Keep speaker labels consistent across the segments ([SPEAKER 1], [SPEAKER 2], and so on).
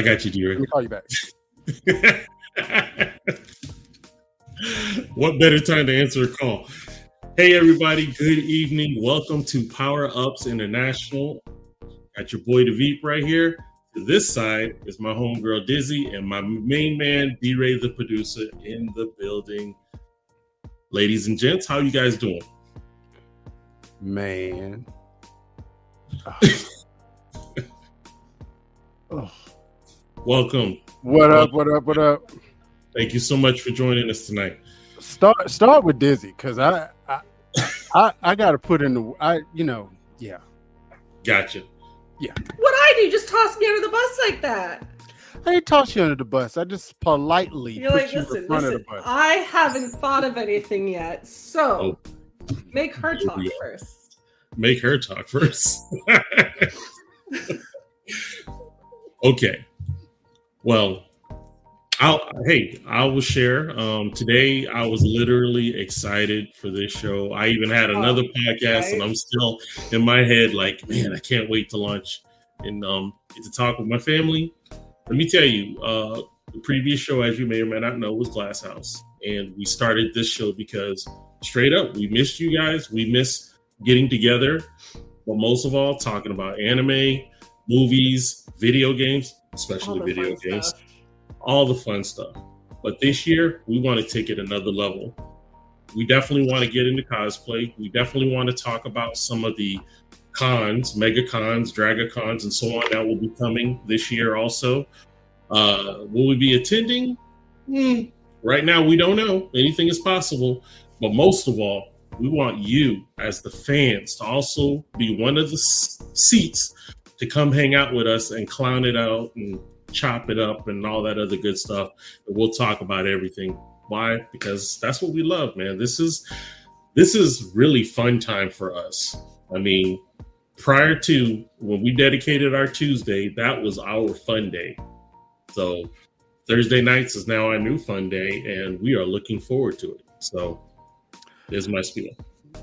[SPEAKER 1] I got you, dear.
[SPEAKER 2] Let me call you back.
[SPEAKER 1] what better time to answer a call? Hey, everybody. Good evening. Welcome to Power Ups International. Got your boy Deveep right here. To this side is my homegirl Dizzy and my main man D Ray, the producer, in the building. Ladies and gents, how you guys doing?
[SPEAKER 2] Man. Ah. oh.
[SPEAKER 1] Welcome.
[SPEAKER 2] What up? What up? What up?
[SPEAKER 1] Thank you so much for joining us tonight.
[SPEAKER 2] Start start with Dizzy because I I I, I got to put in the I you know yeah.
[SPEAKER 1] Gotcha.
[SPEAKER 2] Yeah.
[SPEAKER 3] What I do? Just toss me under the bus like that.
[SPEAKER 2] I didn't toss you under the bus. I just politely
[SPEAKER 3] You're
[SPEAKER 2] put
[SPEAKER 3] like,
[SPEAKER 2] you
[SPEAKER 3] listen,
[SPEAKER 2] in front
[SPEAKER 3] listen.
[SPEAKER 2] of the bus.
[SPEAKER 3] I haven't thought of anything yet, so
[SPEAKER 1] Oh.
[SPEAKER 3] make her talk
[SPEAKER 1] we
[SPEAKER 3] first.
[SPEAKER 1] Make her talk first. okay. Well, I'll hey, I will share. Um, today I was literally excited for this show. I even had another podcast, and I'm still in my head like, man, I can't wait to launch and um, get to talk with my family. Let me tell you, uh, the previous show, as you may or may not know, was Glass House, and we started this show because straight up, we missed you guys. We miss getting together, but most of all, talking about anime, movies, video games, especially video games
[SPEAKER 3] stuff.
[SPEAKER 1] all the fun stuff. But this year, we want to take it another level. We definitely want to get into cosplay. We definitely want to talk about some of the cons, mega cons, draga cons, and so on that will be coming this year also. Uh, will we be attending? Hmm. Right now, we don't know. Anything is possible. But most of all, we want you, as the fans, to also be one of the s- seats to come hang out with us and clown it out and chop it up and all that other good stuff. And we'll talk about everything. Why? Because that's what we love, man. This is this is really fun time for us. I mean, prior to when we dedicated our Tuesday, that was our fun day. So Thursday nights is now our new fun day, and we are looking forward to it. So there's my spiel.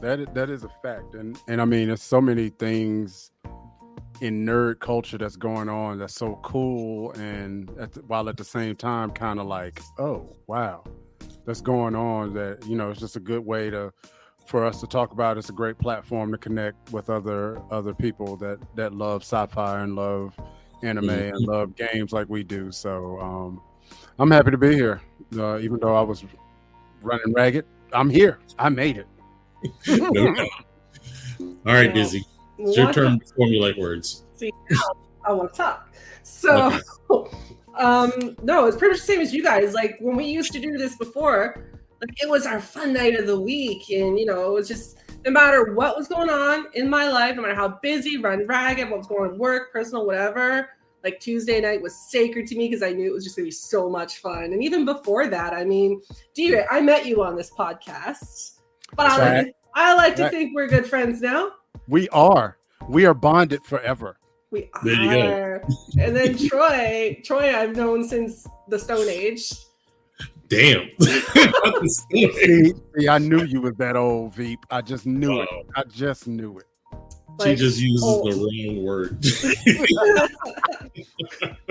[SPEAKER 2] That is, that is a fact, and and I mean, there's so many things in nerd culture that's going on that's so cool, and at the, while at the same time, kind of like, oh wow, that's going on. That you know, it's just a good way to for us to talk about. It's a great platform to connect with other other people that that love sci-fi and love anime
[SPEAKER 1] Mhm.
[SPEAKER 2] and love games like we do. So um, I'm happy to be here, uh, even though I was running ragged. I'm here. I made it.
[SPEAKER 1] No. All right,
[SPEAKER 3] Well,
[SPEAKER 1] Dizzy. It's your turn to formulate words.
[SPEAKER 3] See, I want to talk. So, um, no, it's pretty much the same as you guys. Like when we used to do this before, like it was our fun night of the week, and you know, it was just no matter what was going on in my life, no matter how busy, run ragged, what was going on work, personal, whatever. Like Tuesday night was sacred to me because I knew it was just gonna be so much fun. And even before that, I mean, D I met you on this podcast, but I like,
[SPEAKER 2] right.
[SPEAKER 3] I like to
[SPEAKER 2] Right.
[SPEAKER 3] think we're good friends now.
[SPEAKER 2] We are. We are bonded forever.
[SPEAKER 3] We
[SPEAKER 1] There you go.
[SPEAKER 3] are. And then Troy, Troy, I've known since the Stone Age.
[SPEAKER 1] Damn.
[SPEAKER 2] See, see, I knew you was that old Veep. I just knew it. I just knew it.
[SPEAKER 1] she just uses
[SPEAKER 3] oh.
[SPEAKER 1] the wrong word.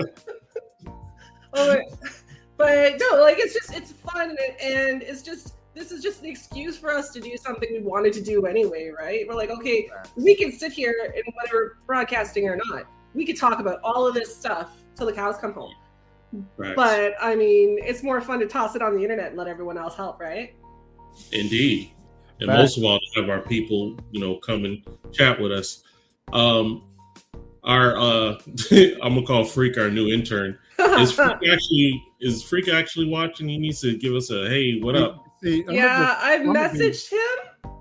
[SPEAKER 3] oh, but no, like it's just it's fun and, and it's just this is just an excuse for us to do something we wanted to do anyway, right? We're like, okay, we can sit here and whether we're broadcasting or not, we could talk about all of this stuff till the cows come home.
[SPEAKER 1] Right.
[SPEAKER 3] But I mean, it's more fun to toss it on the internet and let everyone else help, right?
[SPEAKER 1] Indeed. And
[SPEAKER 2] Fact.
[SPEAKER 1] most of all, to have our people, you know, come and chat with us. Um, our uh, I'm gonna call Freak our new intern. Is Freak actually is Freak actually watching? He needs to give us a hey, what up?
[SPEAKER 2] See, I'm
[SPEAKER 3] yeah,
[SPEAKER 2] Gonna,
[SPEAKER 3] I've
[SPEAKER 2] I'm gonna be-
[SPEAKER 3] messaged him.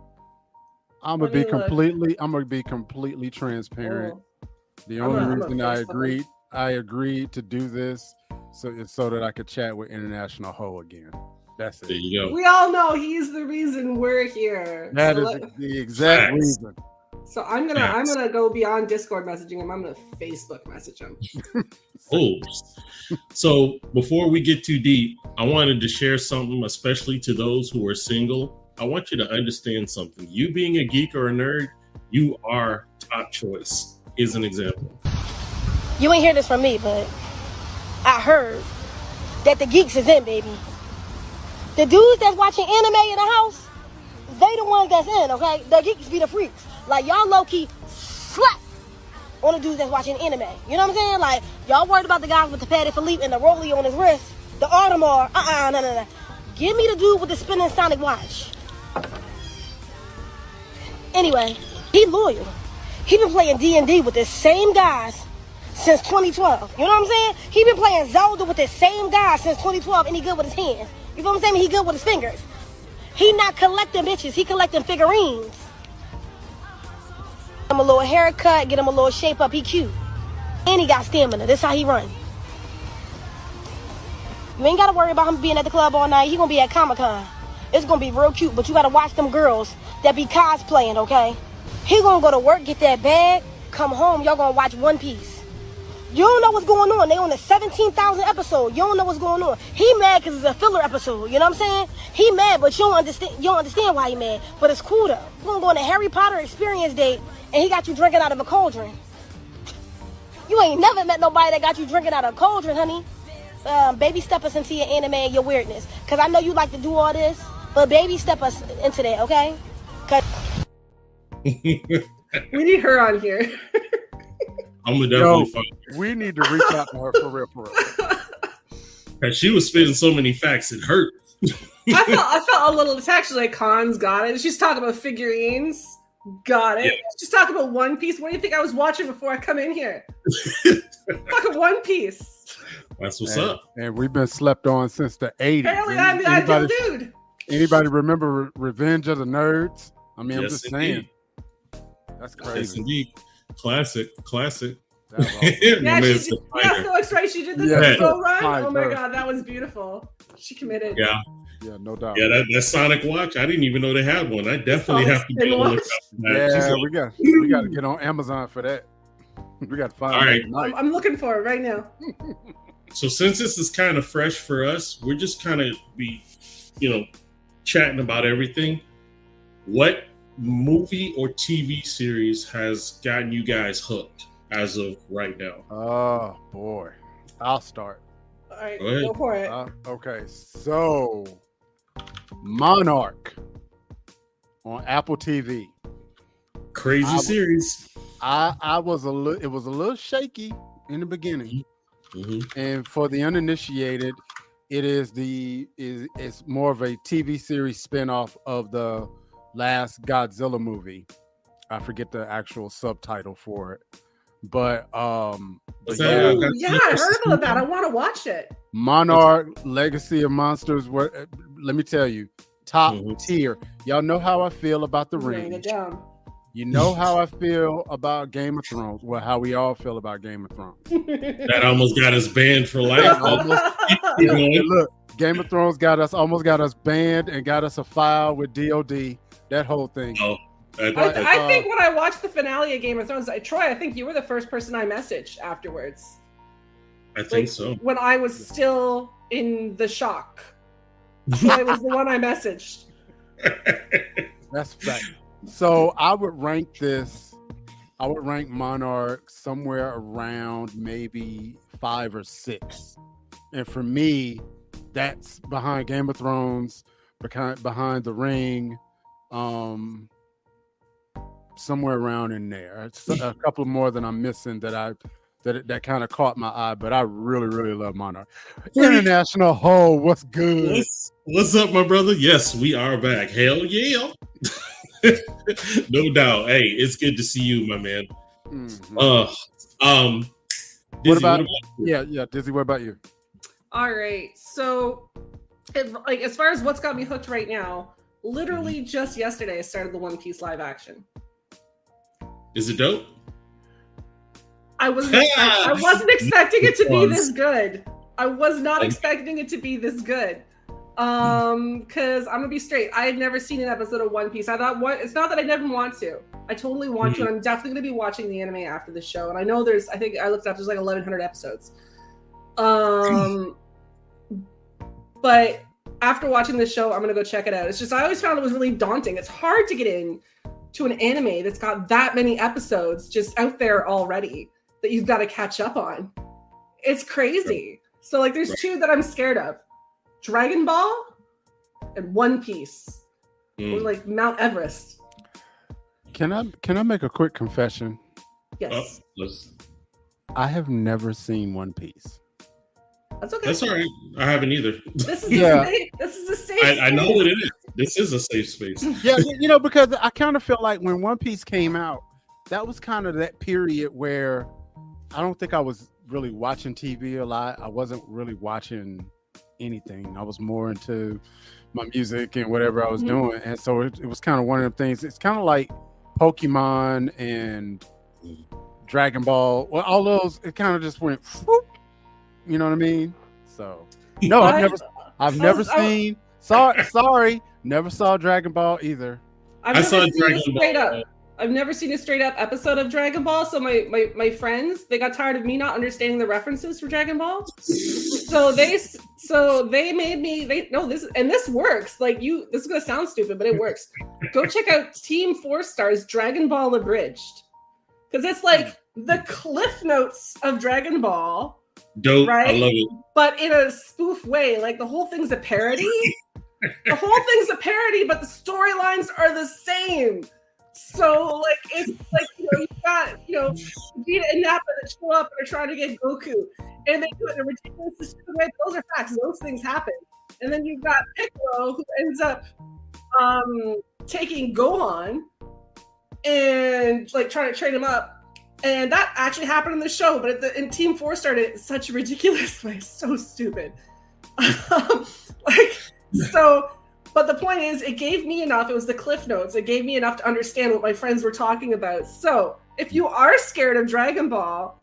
[SPEAKER 2] I'm
[SPEAKER 3] Let
[SPEAKER 2] gonna be
[SPEAKER 3] me look.
[SPEAKER 2] completely. I'm gonna be completely transparent.
[SPEAKER 3] Oh.
[SPEAKER 2] The only
[SPEAKER 3] a- I'm
[SPEAKER 2] reason I
[SPEAKER 3] Facebook him.
[SPEAKER 2] agreed, I agreed to do this, so it's so that I could chat with International Ho again. That's
[SPEAKER 1] There
[SPEAKER 2] it.
[SPEAKER 1] you go.
[SPEAKER 3] We all know he's the reason we're here.
[SPEAKER 2] That
[SPEAKER 3] so,
[SPEAKER 2] is
[SPEAKER 3] let-
[SPEAKER 2] the exact
[SPEAKER 1] Facts.
[SPEAKER 2] reason.
[SPEAKER 3] So I'm gonna I'm gonna go beyond Discord messaging him. I'm gonna Facebook message him.
[SPEAKER 1] Oh, so before we get too deep, I wanted to share something, especially to those who are single. I want you to understand something. You being a geek or a nerd, you are top choice. Is an example.
[SPEAKER 4] You ain't hear this from me, but I heard that the geeks is in, baby. The dudes that's watching anime in the house, they the ones that's in, okay? The geeks be the freaks. Like y'all low key slap on the dudes that's watching anime. You know what I'm saying? Like y'all worried about the guys with the Patek Philippe and the Rolly on his wrist, the Audemars. Uh-uh, no, no, no. Give me the dude with the spinning Sonic watch. Anyway, he loyal. He been playing D&D with the same guys since 2012. You know what I'm saying? He been playing Zelda with the same guy since 2012 and he good with his hands. You know what I'm saying? He good with his fingers. He not collecting bitches, he collecting figurines. Him a little haircut, get him a little shape up, he cute. And he got stamina. This how he run. You ain't gotta worry about him being at the club all night. He gonna be at Comic Con. It's gonna be real cute, but you gotta watch them girls that be cosplaying, okay? He gonna go to work, get that bag, come home, y'all gonna watch One Piece. You don't know what's going on. They on the 17,000 episode. You don't know what's going on. He mad because it's a filler episode. You know what I'm saying? He mad, but you don't understand. You don't understand why he mad. But it's cool though. You gonna go on a Harry Potter experience date, and he got you drinking out of a cauldron. You ain't never met nobody that got you drinking out of a cauldron, honey. Um, baby step us into your anime and your weirdness. Cause I know you like to do all this, but baby step us into that, okay? Cause
[SPEAKER 3] We need her on here.
[SPEAKER 1] I'm gonna
[SPEAKER 2] Yo,
[SPEAKER 1] definitely find her.
[SPEAKER 2] we need to reach out to her for real, for real.
[SPEAKER 1] 'Cause she was spitting so many facts it hurt.
[SPEAKER 3] I felt I felt a little attacked. She's like, Khan's got it. She's talking about figurines. Got it.
[SPEAKER 1] Yeah.
[SPEAKER 3] She's talking about One Piece. What do you think I was watching before I come in here? Fucking One Piece.
[SPEAKER 1] That's what's
[SPEAKER 2] and,
[SPEAKER 1] up.
[SPEAKER 2] and we've been slept on since the 80s.
[SPEAKER 3] Apparently, I'm the ideal
[SPEAKER 2] anybody,
[SPEAKER 3] dude.
[SPEAKER 2] anybody remember Revenge of the Nerds? I mean, I'm just
[SPEAKER 1] indeed.
[SPEAKER 2] saying. That's
[SPEAKER 1] Yes,
[SPEAKER 2] crazy.
[SPEAKER 1] indeed. Classic, classic.
[SPEAKER 2] That was awesome.
[SPEAKER 3] Yeah, she,
[SPEAKER 1] the
[SPEAKER 3] yeah,
[SPEAKER 1] fighter.
[SPEAKER 3] so that's right. She did the
[SPEAKER 2] Yeah.
[SPEAKER 3] slow run.
[SPEAKER 2] Fine,
[SPEAKER 3] Oh my
[SPEAKER 2] her.
[SPEAKER 3] god, that was beautiful. She committed.
[SPEAKER 1] Yeah,
[SPEAKER 2] yeah, no doubt.
[SPEAKER 1] yeah. That, that Sonic watch, I didn't even know they had one. I definitely
[SPEAKER 3] Oh,
[SPEAKER 1] have to be
[SPEAKER 3] spin
[SPEAKER 1] on the
[SPEAKER 3] watch?
[SPEAKER 1] lookout for that. She's
[SPEAKER 2] Yeah,
[SPEAKER 1] like,
[SPEAKER 2] we got we got to get on Amazon for that. We got to find
[SPEAKER 1] All
[SPEAKER 2] that
[SPEAKER 1] right.
[SPEAKER 2] tonight.
[SPEAKER 3] I'm, I'm looking for it right now.
[SPEAKER 1] So since this is kind of fresh for us, we're just kind of be, you know, chatting about everything. What movie or TV series has gotten you guys hooked as of right now?
[SPEAKER 2] Oh boy, I'll start.
[SPEAKER 3] All right,
[SPEAKER 1] Go
[SPEAKER 3] go for it.
[SPEAKER 2] Uh, okay, so Monarch on Apple TV.
[SPEAKER 1] Crazy
[SPEAKER 2] I w-
[SPEAKER 1] series.
[SPEAKER 2] I I was a little it was a little shaky in the beginning,
[SPEAKER 1] hmm
[SPEAKER 2] and for the uninitiated, it is the is it's more of a TV series spinoff of the last Godzilla movie. I forget the actual subtitle for it, but um, but
[SPEAKER 1] Was
[SPEAKER 2] yeah,
[SPEAKER 3] Ooh, yeah, I heard about that. I want to watch it.
[SPEAKER 2] Monarch Legacy of Monsters. Were uh, let me tell you, top
[SPEAKER 1] Mhm.
[SPEAKER 2] tier. Y'all know how I feel about the ring.
[SPEAKER 3] it down.
[SPEAKER 2] You know how I feel about Game of Thrones. Well, how we all feel about Game of Thrones.
[SPEAKER 1] That almost got us banned for life.
[SPEAKER 2] Almost.
[SPEAKER 1] Keep
[SPEAKER 2] And look, Game of Thrones got us almost got us banned and got us a file with DOD. That whole thing.
[SPEAKER 1] Oh, that-
[SPEAKER 3] I,
[SPEAKER 1] that-
[SPEAKER 3] I uh, think when I watched the finale of Game of Thrones, I, Troy, I think you were the first person I messaged afterwards.
[SPEAKER 1] I think
[SPEAKER 3] Like,
[SPEAKER 1] so.
[SPEAKER 3] When I was still in the shock. Troy was the one I messaged.
[SPEAKER 2] That's fact. So I would rank this. I would rank Monarch somewhere around maybe five or six. And for me, that's behind Game of Thrones, behind behind the Ring, um, somewhere around in there. It's a couple more that I'm missing that I that that kind of caught my eye, but I really really love Monarch. International Ho, what's good?
[SPEAKER 1] What's, what's up, my brother? Yes, we are back. Hell yeah. no doubt. Hey, it's good to see you, my man.
[SPEAKER 2] Mhm.
[SPEAKER 1] Uh um
[SPEAKER 2] What
[SPEAKER 1] Dizzy,
[SPEAKER 2] about- Yeah, yeah. Dizzy, what about you?
[SPEAKER 3] All right. So, it, like, as far as what's got me hooked right now, literally just yesterday, I started the One Piece live action.
[SPEAKER 1] is it dope?
[SPEAKER 3] I was I, I wasn't expecting it to be this good. I was not expecting it to be this good. Um, because I'm gonna be straight. I had never seen an episode of One Piece. I thought what it's not that I never want to. I totally want to, and I'm definitely gonna be watching the anime after the show. And I know there's I think I looked up there's like 1100 episodes. Um but after watching this show, I'm gonna go check it out. It's just I always found it was really daunting. It's hard to get in to an anime that's got that many episodes just out there already that you've got to catch up on. It's crazy. So like, there's
[SPEAKER 1] Right.
[SPEAKER 3] two that I'm scared of: Dragon Ball and One Piece, or
[SPEAKER 1] Mm.
[SPEAKER 3] like Mount Everest.
[SPEAKER 2] Can I can I make a quick confession?
[SPEAKER 3] Yes,
[SPEAKER 1] Oh,
[SPEAKER 2] I have never seen One Piece.
[SPEAKER 3] That's okay.
[SPEAKER 1] that's all right. I haven't either.
[SPEAKER 3] This is
[SPEAKER 2] Yeah.
[SPEAKER 3] a safe, this is a safe.
[SPEAKER 1] I, I know
[SPEAKER 3] space.
[SPEAKER 1] what it is. This is a safe space.
[SPEAKER 2] Yeah, you know, because I kind of feel like when One Piece came out, that was kind of that period where I don't think I was really watching TV a lot. I wasn't really watching anything. I was more into my music and whatever I was
[SPEAKER 3] Mhm.
[SPEAKER 2] doing. And so it, it was kind of one of the things. It's kind of like Pokemon and Dragon Ball. Well, all those, it kind of just went, whoop, you know what I mean? So, no, I've never, I've never
[SPEAKER 3] was- I was-
[SPEAKER 2] seen. Sorry, sorry, never saw Dragon Ball either.
[SPEAKER 3] I've
[SPEAKER 1] I
[SPEAKER 3] never
[SPEAKER 1] saw
[SPEAKER 3] seen
[SPEAKER 1] Dragon
[SPEAKER 3] a straight
[SPEAKER 1] Ball.
[SPEAKER 3] up. I've never seen a straight up episode of Dragon Ball. So my, my my friends they got tired of me not understanding the references for Dragon Ball. So they so they made me they no this and this works. Like you this is gonna sound stupid, but it works. Go check out Team Four Stars Dragon Ball Abridged. Because it's like hmm. the cliff notes of Dragon Ball,
[SPEAKER 1] Dope.
[SPEAKER 3] Right?
[SPEAKER 1] I love it.
[SPEAKER 3] but in a spoof way. Like the whole thing's a parody. the whole thing's a parody, but the storylines are the same. So like it's like you know you got you know Vegeta and Nappa that show up and are trying to get Goku, and they do it in a ridiculous way. Those are facts. Those things happen. And then you've got Piccolo who ends up um taking Gohan and like trying to train him up. And that actually happened in the show, but at the, in Team Four started such a ridiculous way, so stupid. like so but the point is it gave me enough it was the cliff notes it gave me enough to understand what my friends were talking about. So if you are scared of dragon ball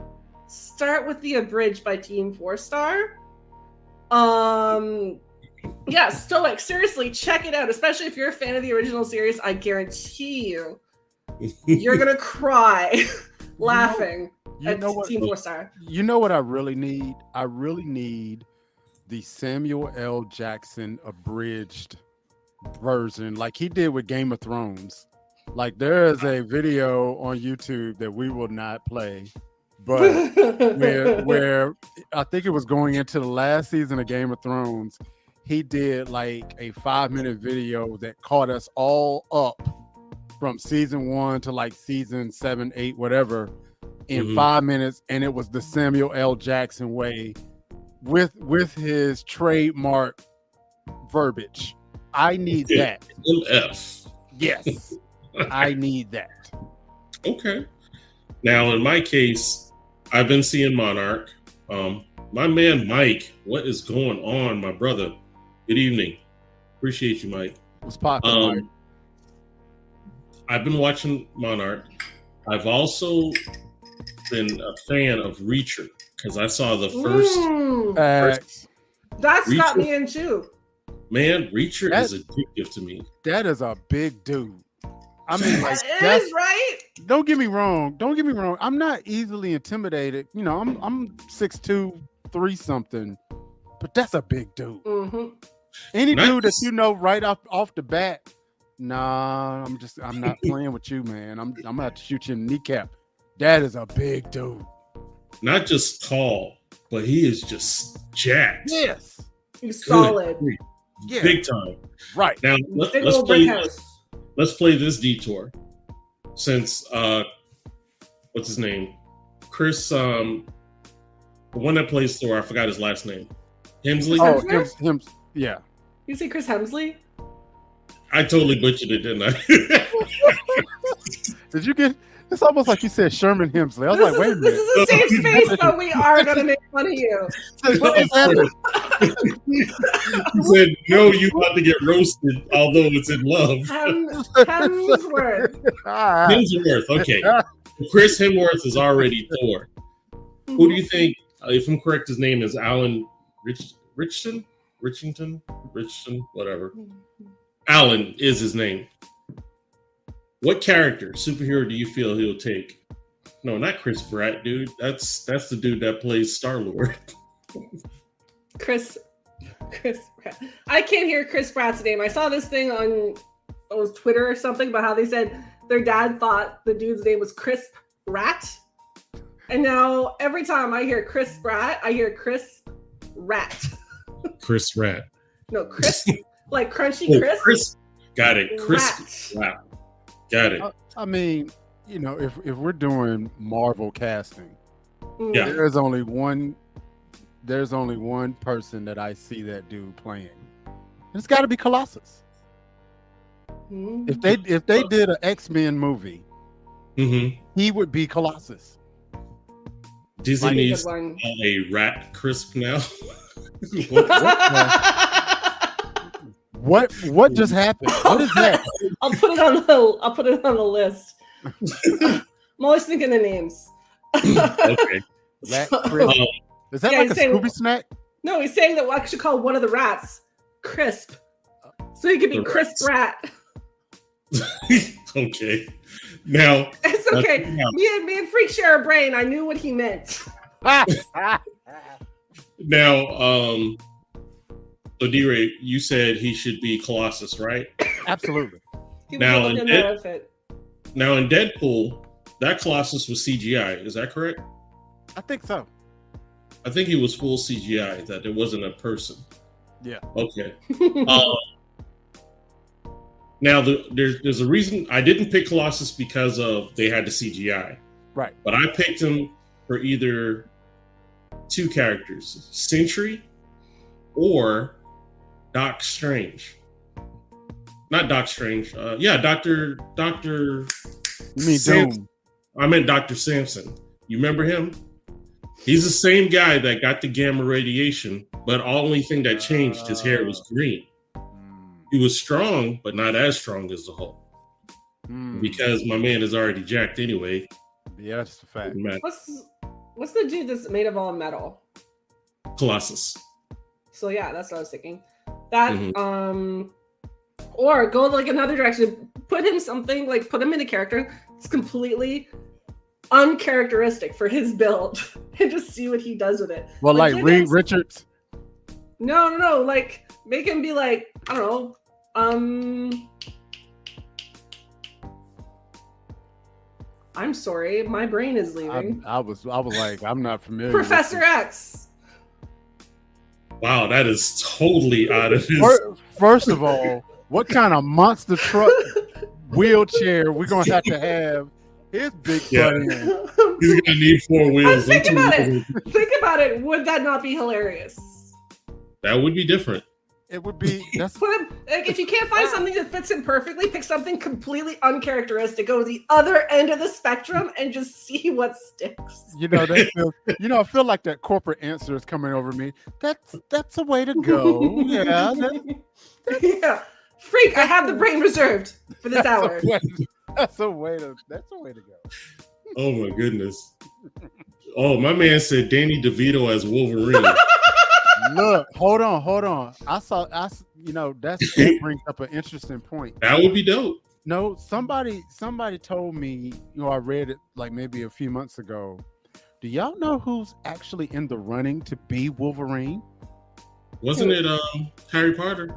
[SPEAKER 3] start with the abridged by team four star. Um yeah stoic seriously check it out especially if you're a fan of the original series i guarantee you you're gonna cry laughing
[SPEAKER 2] You
[SPEAKER 3] at
[SPEAKER 2] know what?
[SPEAKER 3] team four star
[SPEAKER 2] You know what I really need? I really need the Samuel L. Jackson abridged version, like he did with Game of Thrones. Like there is a video on YouTube that we will not play, but where where I think it was going into the last season of Game of Thrones, he did like a five minute video that caught us all up from season one to like season seven, eight, whatever, in
[SPEAKER 1] Mhm.
[SPEAKER 2] five minutes, and it was the Samuel L. Jackson way with with his trademark verbiage. I need
[SPEAKER 1] Yeah.
[SPEAKER 2] that.
[SPEAKER 1] MF.
[SPEAKER 2] Yes, I need that.
[SPEAKER 1] Okay. Now, in my case, I've been seeing Monarch. Um, my man Mike, what is going on, my brother? Good evening. Appreciate you, Mike.
[SPEAKER 2] What's popping? Mike?
[SPEAKER 1] Um, I've been watching Monarch. I've also been a fan of Reacher because I saw the first
[SPEAKER 3] Mm,
[SPEAKER 2] Facts.
[SPEAKER 3] that's got me in too
[SPEAKER 1] man. Reacher
[SPEAKER 2] That-
[SPEAKER 1] is addictive to me.
[SPEAKER 2] that is a big dude. I mean, like
[SPEAKER 3] That
[SPEAKER 2] that's
[SPEAKER 3] is right
[SPEAKER 2] don't get me wrong. Don't get me wrong. I'm not easily intimidated. You know, I'm I'm six two, three something, but that's a big dude.
[SPEAKER 3] hmm
[SPEAKER 2] Any
[SPEAKER 1] Not
[SPEAKER 2] dude that you know right off off the bat, nah, I'm just I'm not playing with you, man. I'm I'm gonna have to shoot you in the kneecap. That is a big dude.
[SPEAKER 1] Not just tall, but he is just jacked.
[SPEAKER 2] Yes.
[SPEAKER 3] he's
[SPEAKER 1] Good
[SPEAKER 3] solid.
[SPEAKER 2] Yeah.
[SPEAKER 1] Big time.
[SPEAKER 2] right.
[SPEAKER 1] Now let,
[SPEAKER 3] big
[SPEAKER 1] us play.
[SPEAKER 3] brick house
[SPEAKER 1] Let's play this detour. Since uh, what's his name? Chris, um, the one that plays Thor. I forgot his last name. Hemsley.
[SPEAKER 2] Oh, him,
[SPEAKER 3] Hemsworth?
[SPEAKER 2] him. Yeah.
[SPEAKER 3] you see chris hemsley
[SPEAKER 1] I totally butchered it, didn't I?
[SPEAKER 2] Did you get? It's almost like you said Sherman Hemsley. I was
[SPEAKER 3] this,
[SPEAKER 2] like, wait a
[SPEAKER 3] this
[SPEAKER 2] minute.
[SPEAKER 3] is a safe space but we are gonna make fun of you
[SPEAKER 2] What is happening?
[SPEAKER 1] he said, "No, you about to get roasted." Although it's in love.
[SPEAKER 3] Hem, hemsworth
[SPEAKER 2] Ah,
[SPEAKER 1] Hemsworth. Okay, Chris Hemsworth is already Thor. Who do you think? Uh, if I'm correct, his name is Alan Rich Richton? Richington, Richardson, whatever. Alan is his name. What character, superhero, do you feel he'll take? No, not Chris Pratt, dude. That's that's the dude that plays Star Lord.
[SPEAKER 3] chris chris pratt i can't hear chris pratt's name i saw this thing on it was twitter or something about how they said their dad thought the dude's name was chris rat and now every time i hear chris pratt i hear chris Rat.
[SPEAKER 1] Chris Rat.
[SPEAKER 3] No, Chris, like crunchy
[SPEAKER 1] Oh,
[SPEAKER 3] Chris.
[SPEAKER 1] Chris. Got it. Crispy.
[SPEAKER 3] Rat.
[SPEAKER 1] Rat. Got it.
[SPEAKER 2] Uh, I mean, you know, if if we're doing Marvel casting,
[SPEAKER 3] Mm.
[SPEAKER 1] Yeah.
[SPEAKER 2] there's only one there's only one person that I see that dude playing. It's got to be Colossus.
[SPEAKER 3] Mm.
[SPEAKER 2] If they if they did an X-Men movie,
[SPEAKER 1] hmm
[SPEAKER 2] he would be Colossus.
[SPEAKER 1] Disney
[SPEAKER 3] Might be a
[SPEAKER 1] needs a rat crisp now.
[SPEAKER 2] What what just happened? What is that?
[SPEAKER 3] I'll put it on the I'll put it on the list. I'm always thinking of names.
[SPEAKER 1] okay.
[SPEAKER 2] Rat
[SPEAKER 3] So-
[SPEAKER 2] crisp. Is that
[SPEAKER 3] Yeah,
[SPEAKER 2] like a
[SPEAKER 3] saying-
[SPEAKER 2] Scooby snack?
[SPEAKER 3] no, he's saying that I should call one of the rats Crisp. So he could be
[SPEAKER 1] The
[SPEAKER 3] Crisp
[SPEAKER 1] rats.
[SPEAKER 3] Rat.
[SPEAKER 1] okay. Now,
[SPEAKER 3] It's okay.
[SPEAKER 1] now,
[SPEAKER 3] Me and me and Freak share a brain. I knew what he meant.
[SPEAKER 1] now, um, so D-Ray, you said he should be Colossus, right?
[SPEAKER 2] Absolutely.
[SPEAKER 1] Now,
[SPEAKER 3] in
[SPEAKER 1] in
[SPEAKER 3] that
[SPEAKER 1] it-
[SPEAKER 3] outfit.
[SPEAKER 1] Now in Deadpool, that Colossus was CGI. Is that correct?
[SPEAKER 2] I think so.
[SPEAKER 1] I think he was full CGI. That it wasn't a person.
[SPEAKER 2] Yeah.
[SPEAKER 1] Okay. Um, now the, there's there's a reason I didn't pick Colossus because of they had the CGI,
[SPEAKER 2] Right.
[SPEAKER 1] but I picked him for either two characters, Sentry or Doc Strange. Not Doc Strange. Uh, yeah, Doctor Doctor.
[SPEAKER 2] You mean
[SPEAKER 1] Sam-
[SPEAKER 2] Doom?
[SPEAKER 1] I meant Doctor Samson. You remember him? He's the same guy that got the gamma radiation, but only thing that changed his hair was green. He was strong, but not as strong as the Hulk.
[SPEAKER 2] Mm.
[SPEAKER 1] Because my man is already jacked anyway.
[SPEAKER 2] Yeah, that's a fact.
[SPEAKER 3] What's what's the dude that's made of all metal?
[SPEAKER 1] Colossus.
[SPEAKER 3] So yeah, that's what I was thinking. That
[SPEAKER 1] Mhm.
[SPEAKER 3] um or go like another direction. Put him something like put him in a character that's completely uncharacteristic for his build and just see what he does with it.
[SPEAKER 2] Well,
[SPEAKER 3] Like,
[SPEAKER 2] like, Reed Richards.
[SPEAKER 3] No, no, no. Like make him be like, I don't know. Um I'm sorry, my brain is leaving.
[SPEAKER 2] I was I was like, I'm not familiar.
[SPEAKER 3] Professor. X.
[SPEAKER 1] Wow, that is totally out of his.
[SPEAKER 2] Fir- First of all, what kind of monster truck wheelchair we're gonna have to have his big
[SPEAKER 1] Yeah.
[SPEAKER 2] butt in?
[SPEAKER 1] He's gonna need four wheels.
[SPEAKER 3] think about
[SPEAKER 1] wheels.
[SPEAKER 3] Think about it. Would that not be hilarious?
[SPEAKER 1] That would be different.
[SPEAKER 2] It would be that's
[SPEAKER 3] Put him like if you can't find something that fits him perfectly, pick something completely uncharacteristic. Go to the other end of the spectrum and just see what sticks.
[SPEAKER 2] you know that feels, you know I feel like that corporate answer is coming over me. That's that's a way to go. Yeah, that-
[SPEAKER 3] yeah. Freak, I have the brain reserved for this hour.
[SPEAKER 2] A, way, that's a way to that's a way to go.
[SPEAKER 1] Oh my goodness. Oh, my man said Danny DeVito as Wolverine.
[SPEAKER 2] Look, hold on, hold on. I saw I you know that's that brings up an interesting point.
[SPEAKER 1] that would be dope.
[SPEAKER 2] No, somebody somebody told me, you know, I read it like maybe a few months ago. Do y'all know who's actually in the running to be Wolverine?
[SPEAKER 1] Wasn't it um Harry Potter?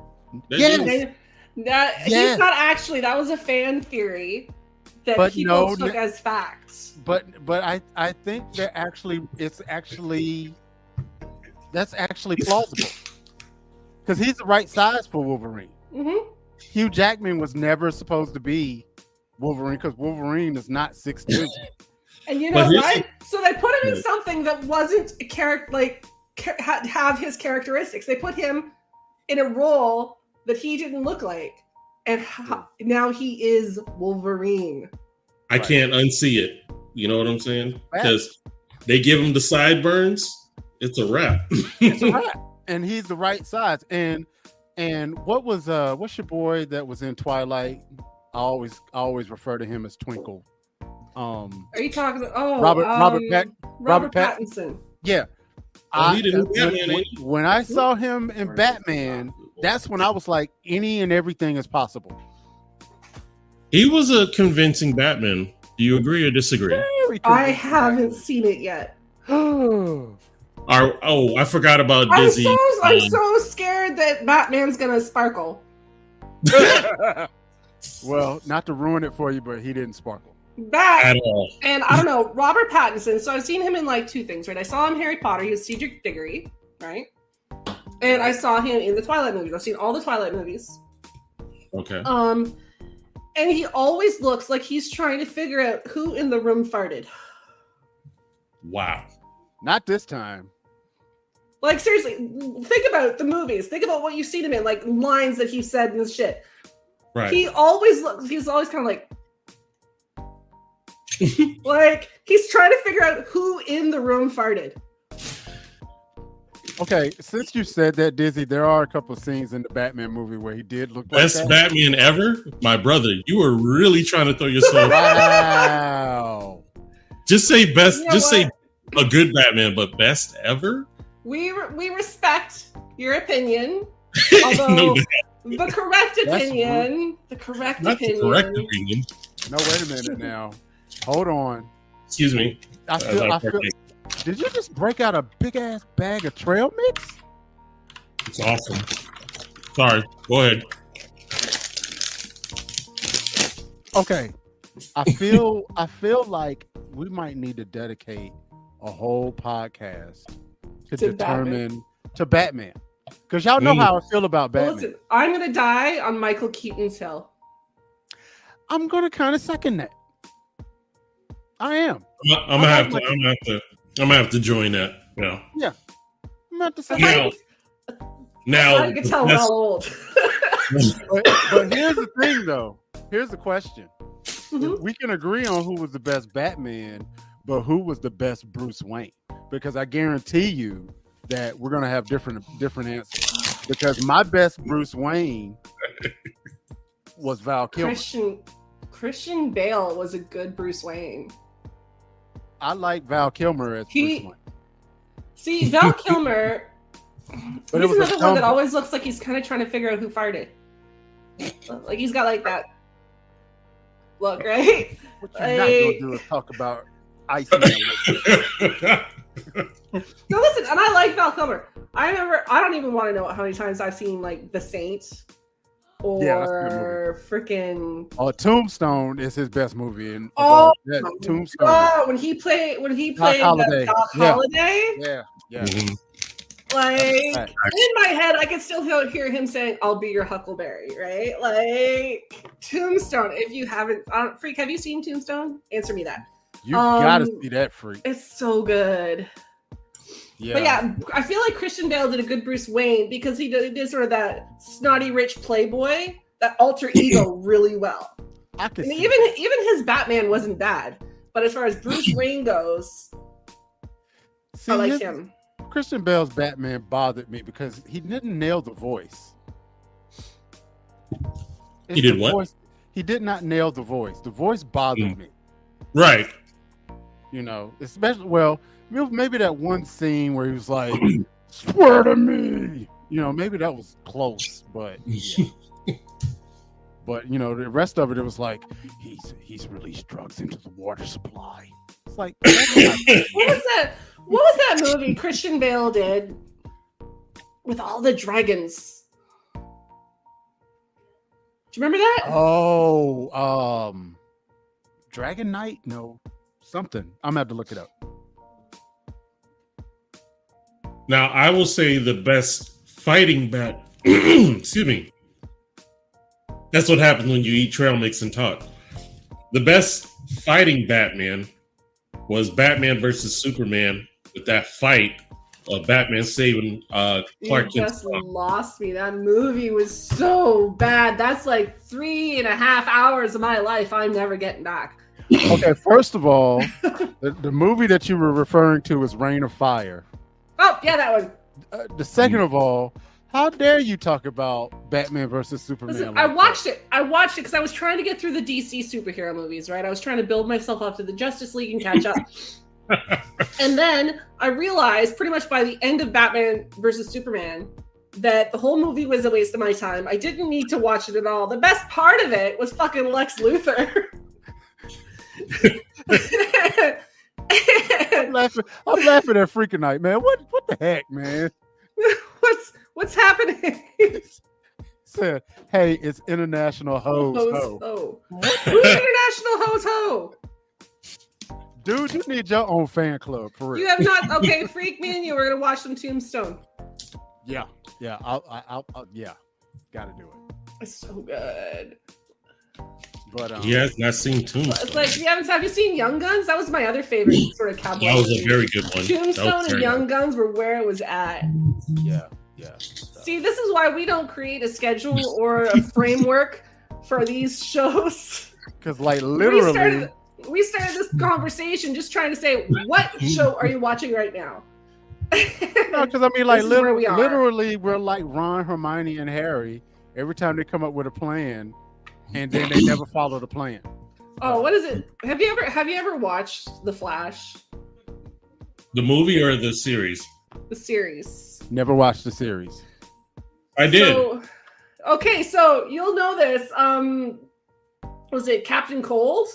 [SPEAKER 1] That
[SPEAKER 2] Yes.
[SPEAKER 1] dude-
[SPEAKER 3] They- that
[SPEAKER 2] Yes.
[SPEAKER 3] he's not actually that was a fan theory that
[SPEAKER 2] But
[SPEAKER 3] people
[SPEAKER 2] no,
[SPEAKER 3] took as facts.
[SPEAKER 2] But but I I think they're actually it's actually that's actually plausible because he's the right size for Wolverine.
[SPEAKER 3] hmm
[SPEAKER 2] Hugh Jackman was never supposed to be Wolverine because Wolverine is not six two.
[SPEAKER 3] And you know
[SPEAKER 1] here's
[SPEAKER 3] what? So they put him in something that wasn't a character like ca- have his characteristics. They put him in a role that he didn't look like, and ha- now he is Wolverine.
[SPEAKER 1] I
[SPEAKER 2] Right.
[SPEAKER 1] can't unsee it. You know what I'm saying? Because they give him the sideburns, it's a wrap.
[SPEAKER 2] It's a wrap. and he's the right size. And and what was uh what's your boy that was in Twilight? I always I always refer to him as Twinkle. Um
[SPEAKER 3] Are you talking about? Oh,
[SPEAKER 2] Robert- Robert
[SPEAKER 3] um,
[SPEAKER 2] Pat-
[SPEAKER 3] Robert,
[SPEAKER 2] Robert Pat-
[SPEAKER 3] Pattinson.
[SPEAKER 2] yeah.
[SPEAKER 1] Oh, he
[SPEAKER 2] I- when-
[SPEAKER 1] Batman,
[SPEAKER 2] when, when I saw him in Batman, that's when I was like, any and everything is possible.
[SPEAKER 1] He was a convincing Batman. Do you agree or disagree?
[SPEAKER 3] I haven't seen it yet.
[SPEAKER 1] Our, oh, I forgot about
[SPEAKER 3] I'm
[SPEAKER 1] Dizzy.
[SPEAKER 3] so I'm
[SPEAKER 1] Um,
[SPEAKER 3] so scared that Batman's gonna sparkle.
[SPEAKER 2] well, not to ruin it for you, but he didn't sparkle.
[SPEAKER 3] That
[SPEAKER 1] at all.
[SPEAKER 3] And I don't know, Robert Pattinson. So I've seen him in like two things, right? I saw him Harry Potter. He was Cedric Diggory, right? and I saw him in the Twilight movies. I've seen all the Twilight movies.
[SPEAKER 1] Okay.
[SPEAKER 3] Um, and he always looks like he's trying to figure out who in the room farted.
[SPEAKER 1] Wow.
[SPEAKER 2] Not this time.
[SPEAKER 3] Like seriously, think about the movies. Think about what you've seen him in, like lines that he said and shit.
[SPEAKER 1] Right.
[SPEAKER 3] He always looks. He's always kind of like, like he's trying to figure out who in the room farted.
[SPEAKER 2] Okay, since you said that, Dizzy, there are a couple of scenes in the Batman movie where he did look like
[SPEAKER 1] Best
[SPEAKER 2] that.
[SPEAKER 1] Batman ever, my brother. You were really trying to throw yourself.
[SPEAKER 2] Wow.
[SPEAKER 1] just say best.
[SPEAKER 3] You know
[SPEAKER 1] just say a good Batman, but best ever.
[SPEAKER 3] We re- we respect your opinion, although the correct opinion, the correct
[SPEAKER 1] not the
[SPEAKER 3] opinion.
[SPEAKER 1] correct opinion.
[SPEAKER 2] No, wait a minute now. Hold on.
[SPEAKER 1] Excuse me.
[SPEAKER 2] I feel, I feel, did you just break out a big ass bag of trail mix?
[SPEAKER 1] It's awesome. Sorry. Go ahead.
[SPEAKER 2] Okay. I feel I feel like we might need to dedicate a whole podcast to,
[SPEAKER 3] To
[SPEAKER 2] determine to Batman. Because y'all know
[SPEAKER 1] Mm.
[SPEAKER 2] how I feel about
[SPEAKER 3] Well,
[SPEAKER 2] Batman.
[SPEAKER 3] listen, I'm gonna die on Michael Keaton's hill.
[SPEAKER 2] I'm gonna kind of second that. I am.
[SPEAKER 1] I'm, I'm gonna have to. I'm gonna have to. I'm gonna have to join that. Yeah. Yeah.
[SPEAKER 2] I'm at the
[SPEAKER 3] I
[SPEAKER 2] second.
[SPEAKER 1] Now, now,
[SPEAKER 3] I can tell we're all old.
[SPEAKER 2] But, but here's the thing, though. Here's the question.
[SPEAKER 3] Mhm.
[SPEAKER 2] We can agree on who was the best Batman, but who was the best Bruce Wayne? Because I guarantee you that we're gonna have different different answers. Because my best Bruce Wayne was Val Kilmer.
[SPEAKER 3] Christian Christian Bale was a good Bruce Wayne.
[SPEAKER 2] I like Val Kilmer as
[SPEAKER 3] He-
[SPEAKER 2] Bruce Wayne.
[SPEAKER 3] See, Val Kilmer.
[SPEAKER 2] But it
[SPEAKER 3] he's
[SPEAKER 2] was
[SPEAKER 3] another one that always looks like he's kind of trying to figure out who farted. Like he's got like that look, right?
[SPEAKER 2] What you're not gonna do is talk about ice. Man.
[SPEAKER 3] No, listen, and I like Val Kilmer. I remember. I don't even want to know how many times I've seen like The Saint
[SPEAKER 2] Yeah, that's a good
[SPEAKER 3] or freaking.
[SPEAKER 2] Uh, Tombstone is his best movie, and
[SPEAKER 3] Oh,
[SPEAKER 2] that Tombstone.
[SPEAKER 3] Oh, when he played when he played
[SPEAKER 2] Holliday.
[SPEAKER 3] the Doc
[SPEAKER 2] Yeah.
[SPEAKER 3] Holliday,
[SPEAKER 2] Yeah, yeah.
[SPEAKER 1] Mhm.
[SPEAKER 3] like
[SPEAKER 2] Right.
[SPEAKER 3] in my head, I can still hear, hear him saying, "I'll be your Huckleberry," right? Like Tombstone. If you haven't, uh, freak, have you seen Tombstone? Answer me that.
[SPEAKER 2] You gotta
[SPEAKER 3] Um,
[SPEAKER 2] see that freak.
[SPEAKER 3] It's so good.
[SPEAKER 2] Yeah.
[SPEAKER 3] But yeah, I feel like Christian Bale did a good Bruce Wayne because he did, he did sort of that snotty rich playboy, that alter ego really well.
[SPEAKER 2] I could
[SPEAKER 3] And
[SPEAKER 2] see
[SPEAKER 3] even even his Batman wasn't bad, but as far as Bruce Wayne goes,
[SPEAKER 2] See,
[SPEAKER 3] I like
[SPEAKER 2] his-
[SPEAKER 3] him.
[SPEAKER 2] Christian Bale's Batman bothered me because he didn't nail the voice.
[SPEAKER 1] He did
[SPEAKER 2] the
[SPEAKER 1] what?
[SPEAKER 2] Voice, he did not nail the voice. The voice bothered
[SPEAKER 1] Mm.
[SPEAKER 2] me.
[SPEAKER 1] Right.
[SPEAKER 2] You know, especially well, maybe- maybe that one scene where he was like, "Swear to me." You know, maybe that was close, but yeah. but you know, the rest of it, it was like he's he's released drugs into the water supply. It's like
[SPEAKER 3] What was that? What was that movie Christian Bale did with all the dragons? Do you remember that?
[SPEAKER 2] Oh, um, Dragon Knight? No, something. I'm gonna have to look it up.
[SPEAKER 1] Now, I will say the best fighting bat. excuse me. That's what happens when you eat trail mix and talk. The best fighting Batman was Batman versus Superman with that fight of Batman saving uh, Clark
[SPEAKER 3] you
[SPEAKER 1] Kent.
[SPEAKER 3] just lost me. That movie was so bad. That's like three and a half hours of my life I'm never getting back.
[SPEAKER 2] Okay, first of all, the, the movie that you were referring to is Reign of Fire.
[SPEAKER 3] Oh, yeah, that one.
[SPEAKER 2] Uh, the second of all, how dare you talk about Batman versus Superman?
[SPEAKER 3] Listen,
[SPEAKER 2] like
[SPEAKER 3] I
[SPEAKER 2] that?
[SPEAKER 3] watched it. I watched it because I was trying to get through the DC superhero movies, right? I was trying to build myself up to the Justice League and catch up. and then I realized pretty much by the end of Batman versus Superman that the whole movie was a waste of my time. I didn't need to watch it at all. The best part of it was fucking Lex Luthor.
[SPEAKER 2] I'm laughing. I'm laughing at Freaking Night, man. What what the heck, man?
[SPEAKER 3] what's what's happening?
[SPEAKER 2] Said, hey, it's International Hose Ho.
[SPEAKER 3] ho. Who's International Hose Ho?
[SPEAKER 2] Dude, you need your own fan club for real.
[SPEAKER 3] You have not okay, freak me and you. We're gonna watch some Tombstone.
[SPEAKER 2] Yeah. Yeah, I'll, I'll, I'll yeah, got to do it.
[SPEAKER 3] It's so good.
[SPEAKER 2] But um,
[SPEAKER 1] He has not seen Tombstone.
[SPEAKER 3] It's like, you haven't, have you seen Young Guns? That was my other favorite sort of cowboy.
[SPEAKER 1] that was a very good one.
[SPEAKER 3] Tombstone and Young
[SPEAKER 1] good.
[SPEAKER 3] Guns were where it was at.
[SPEAKER 2] yeah, yeah. So,
[SPEAKER 3] See, this is why we don't create a schedule or a framework for these shows.
[SPEAKER 2] Because like
[SPEAKER 3] We
[SPEAKER 2] literally,
[SPEAKER 3] started, we started this conversation just trying to say, what show are you watching right now?
[SPEAKER 2] no, because I mean, like
[SPEAKER 3] This is where
[SPEAKER 2] lit-
[SPEAKER 3] we are.
[SPEAKER 2] literally, we're like Ron, Hermione, and Harry. Every time they come up with a plan, and then they never follow the plan.
[SPEAKER 3] oh, what is it? Have you ever have you ever watched The Flash,
[SPEAKER 1] The movie or the series?
[SPEAKER 3] the series?
[SPEAKER 2] Never watched the series.
[SPEAKER 1] I did.
[SPEAKER 3] So, okay, so you'll know this. Um, was it Captain Cold?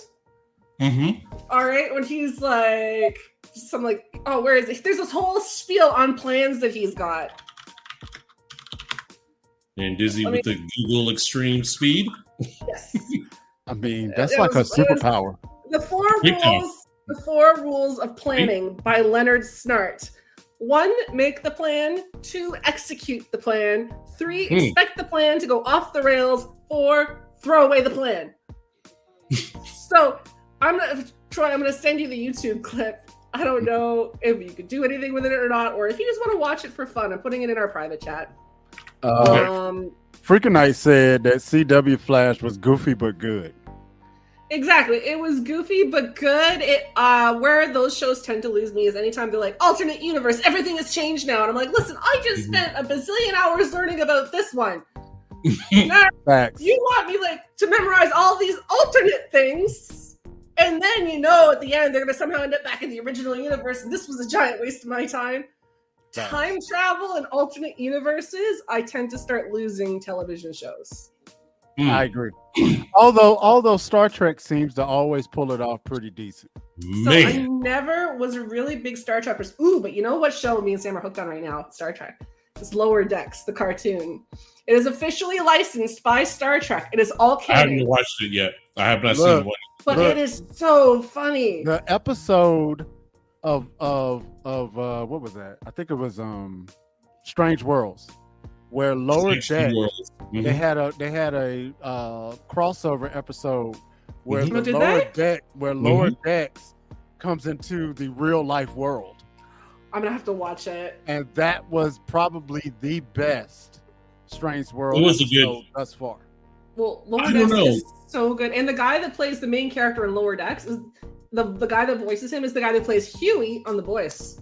[SPEAKER 1] mm-hmm.
[SPEAKER 3] All right, when he's like, some like, oh, where is it? There's this whole spiel on plans that he's got.
[SPEAKER 1] And Dizzy
[SPEAKER 3] I
[SPEAKER 1] with the Google Extreme Speed.
[SPEAKER 3] Yes,
[SPEAKER 2] I mean, that's
[SPEAKER 3] It
[SPEAKER 2] like
[SPEAKER 3] was-
[SPEAKER 2] a superpower.
[SPEAKER 3] the four rules. The four rules of planning by Leonard Snart. One, make the plan. Two, execute the plan. Three,
[SPEAKER 1] Hmm.
[SPEAKER 3] expect the plan to go off the rails. Four, throw away the plan. so I'm gonna Troy. I'm gonna send you the YouTube clip. I don't know if you could do anything with it or not, or if you just want to watch it for fun. I'm putting it in our private chat.
[SPEAKER 2] Uh,
[SPEAKER 3] Um,
[SPEAKER 2] Freaking Night said that CW Flash was goofy but good.
[SPEAKER 3] Exactly. It was goofy but good. It uh where those shows tend to lose me is anytime they're like alternate universe, everything has changed now. And I'm like, listen, I just
[SPEAKER 1] Mhm.
[SPEAKER 3] spent a bazillion hours learning about this one. now
[SPEAKER 2] Facts.
[SPEAKER 3] you want me like to memorize all these alternate things, and then you know at the end they're gonna somehow end up back in the original universe, and this was a giant waste of my time.
[SPEAKER 2] Facts.
[SPEAKER 3] Time travel and alternate universes, I tend to start losing television shows.
[SPEAKER 1] Hmm.
[SPEAKER 2] I agree. although, although Star Trek seems to always pull it off pretty decent.
[SPEAKER 3] So I never was a really big Star Trek person. Ooh, but you know what show me and Sam are hooked on right now? Star Trek. It's Lower Decks, the cartoon. It is officially licensed by Star Trek. It is all canon.
[SPEAKER 1] I haven't watched it yet. I have not
[SPEAKER 2] Look.
[SPEAKER 1] seen one.
[SPEAKER 3] but
[SPEAKER 2] Look.
[SPEAKER 3] it is so funny.
[SPEAKER 2] The episode of of of uh what was that? I think it was um Strange Worlds, where Lower
[SPEAKER 1] Strange
[SPEAKER 2] Deck
[SPEAKER 1] Worlds. Mhm.
[SPEAKER 2] they had a they had a uh crossover episode where
[SPEAKER 1] Mhm.
[SPEAKER 2] the
[SPEAKER 3] Oh, did
[SPEAKER 2] lower
[SPEAKER 3] they?
[SPEAKER 2] deck where lower decks comes into the real life world.
[SPEAKER 3] I'm gonna have to watch it.
[SPEAKER 2] And that was probably the best Strange World
[SPEAKER 1] It was a good-
[SPEAKER 2] episode thus far.
[SPEAKER 3] Well, Lower
[SPEAKER 1] I
[SPEAKER 3] Decks is so good, and the guy that plays the main character in Lower Decks is the the guy that voices him is the guy that plays Hughie on The Boys.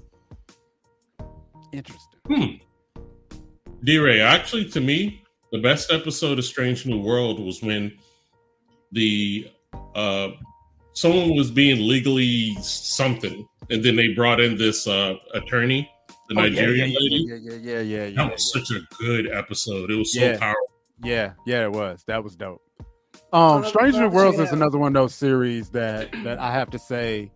[SPEAKER 2] Interesting.
[SPEAKER 1] Hmm. D-Ray, actually, to me, the best episode of Strange New World was when the uh, someone was being legally something, and then they brought in this uh, attorney, the
[SPEAKER 2] Oh,
[SPEAKER 1] Nigerian
[SPEAKER 2] yeah,
[SPEAKER 1] lady.
[SPEAKER 2] Yeah, yeah, yeah, yeah, yeah.
[SPEAKER 1] That was such a good episode. It was so
[SPEAKER 2] Yeah.
[SPEAKER 1] powerful.
[SPEAKER 2] Yeah, yeah, it was. That was dope.
[SPEAKER 3] I'll
[SPEAKER 2] Um,
[SPEAKER 3] have
[SPEAKER 2] Strange New Worlds is another one of those series that that I have to say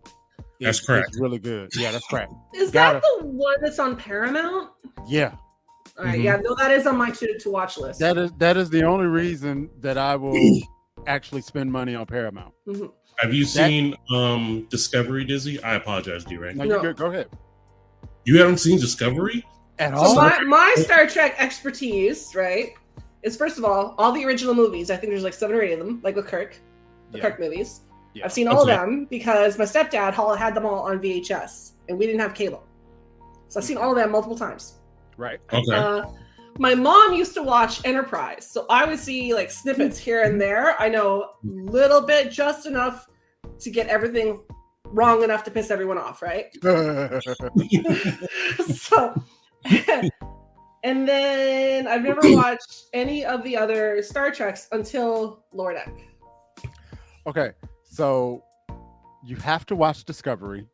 [SPEAKER 2] is,
[SPEAKER 1] That's correct.
[SPEAKER 2] is really good. Yeah, that's correct.
[SPEAKER 3] Is
[SPEAKER 2] Gotta-
[SPEAKER 3] that the one that's on Paramount?
[SPEAKER 2] Yeah,
[SPEAKER 3] All right,
[SPEAKER 1] Mhm.
[SPEAKER 3] yeah, no, that is on my to to watch list.
[SPEAKER 2] that is that is the only reason that I will actually spend money on Paramount.
[SPEAKER 3] Mhm.
[SPEAKER 1] Have you
[SPEAKER 2] That-
[SPEAKER 1] seen um, Discovery, Dizzy? I apologize, D-Ray.
[SPEAKER 2] No,
[SPEAKER 3] No.
[SPEAKER 2] you good. Go ahead.
[SPEAKER 1] You haven't seen Discovery?
[SPEAKER 2] At
[SPEAKER 3] So
[SPEAKER 2] all?
[SPEAKER 3] my, my Star Trek expertise, right, is first of all all the original movies. I think there's like seven or eight of them, like with Kirk, the
[SPEAKER 2] Yeah.
[SPEAKER 3] Kirk movies.
[SPEAKER 2] Yeah.
[SPEAKER 3] I've seen all
[SPEAKER 1] Okay.
[SPEAKER 3] of them because my stepdad all had them all on VHS, and we didn't have cable, so I've seen all of them multiple times.
[SPEAKER 2] Right.
[SPEAKER 1] Okay.
[SPEAKER 3] Uh, my mom used to watch Enterprise, so I would see like snippets here and there. I know a little bit, just enough to get everything wrong enough to piss everyone off, right? so and then I've never watched any of the other Star Treks until Lower Deck.
[SPEAKER 2] okay, so you have to watch Discovery.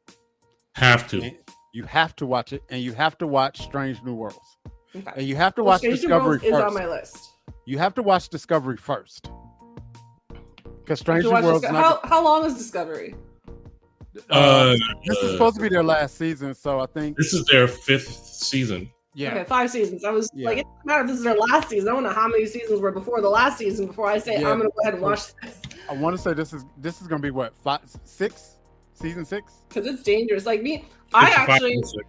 [SPEAKER 1] Have to.
[SPEAKER 2] You have to watch it, and you have to watch Strange New Worlds,
[SPEAKER 3] Okay.
[SPEAKER 2] and you have to
[SPEAKER 3] Well,
[SPEAKER 2] watch
[SPEAKER 3] Strange New
[SPEAKER 2] Discovery
[SPEAKER 3] Worlds is on my list.
[SPEAKER 2] You have to watch Discovery first, because Strange New Worlds.
[SPEAKER 3] Disco-
[SPEAKER 2] not-
[SPEAKER 3] how, how long is Discovery?
[SPEAKER 1] Uh,
[SPEAKER 2] this is
[SPEAKER 1] uh,
[SPEAKER 2] supposed to be their last season, so I think
[SPEAKER 1] This is their fifth season.
[SPEAKER 2] Yeah.
[SPEAKER 3] Okay, five seasons. I was
[SPEAKER 2] Yeah.
[SPEAKER 3] like, it doesn't matter if this is their last season. I don't know how many seasons were before the last season before I say
[SPEAKER 2] Yeah.
[SPEAKER 3] I'm gonna go ahead and watch this.
[SPEAKER 2] I want to say this is this is gonna be what five, six, season six.
[SPEAKER 3] Because it's dangerous. Like me, I actually
[SPEAKER 1] and six.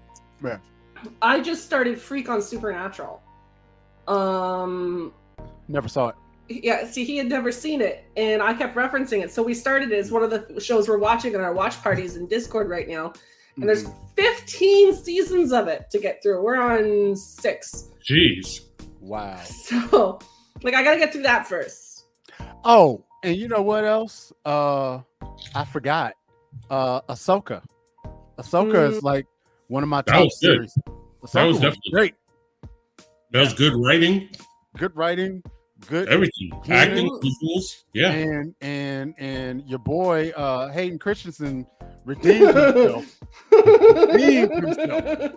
[SPEAKER 3] I just started Freak on Supernatural. Um,
[SPEAKER 2] Never saw it.
[SPEAKER 3] yeah, see, he had never seen it, and I kept referencing it. So we started it as one of the shows we're watching in our watch parties in Discord right now. And there's
[SPEAKER 2] Mhm.
[SPEAKER 3] 15 seasons of it to get through. We're on six.
[SPEAKER 1] Jeez.
[SPEAKER 2] wow.
[SPEAKER 3] So, like, I gotta get through that first.
[SPEAKER 2] Oh, and you know what else? Uh I forgot. Uh Ahsoka. Ahsoka
[SPEAKER 3] Mm.
[SPEAKER 2] is like one of my
[SPEAKER 1] That
[SPEAKER 2] top
[SPEAKER 1] was
[SPEAKER 2] series. Ahsoka
[SPEAKER 1] That was
[SPEAKER 2] was
[SPEAKER 1] definitely-
[SPEAKER 2] great.
[SPEAKER 1] That was good writing,
[SPEAKER 2] Good writing, good
[SPEAKER 1] everything,
[SPEAKER 2] Yeah.
[SPEAKER 1] acting, visuals. Yeah.
[SPEAKER 2] and and and your boy uh Hayden Christensen redeemed himself. Redeemed himself.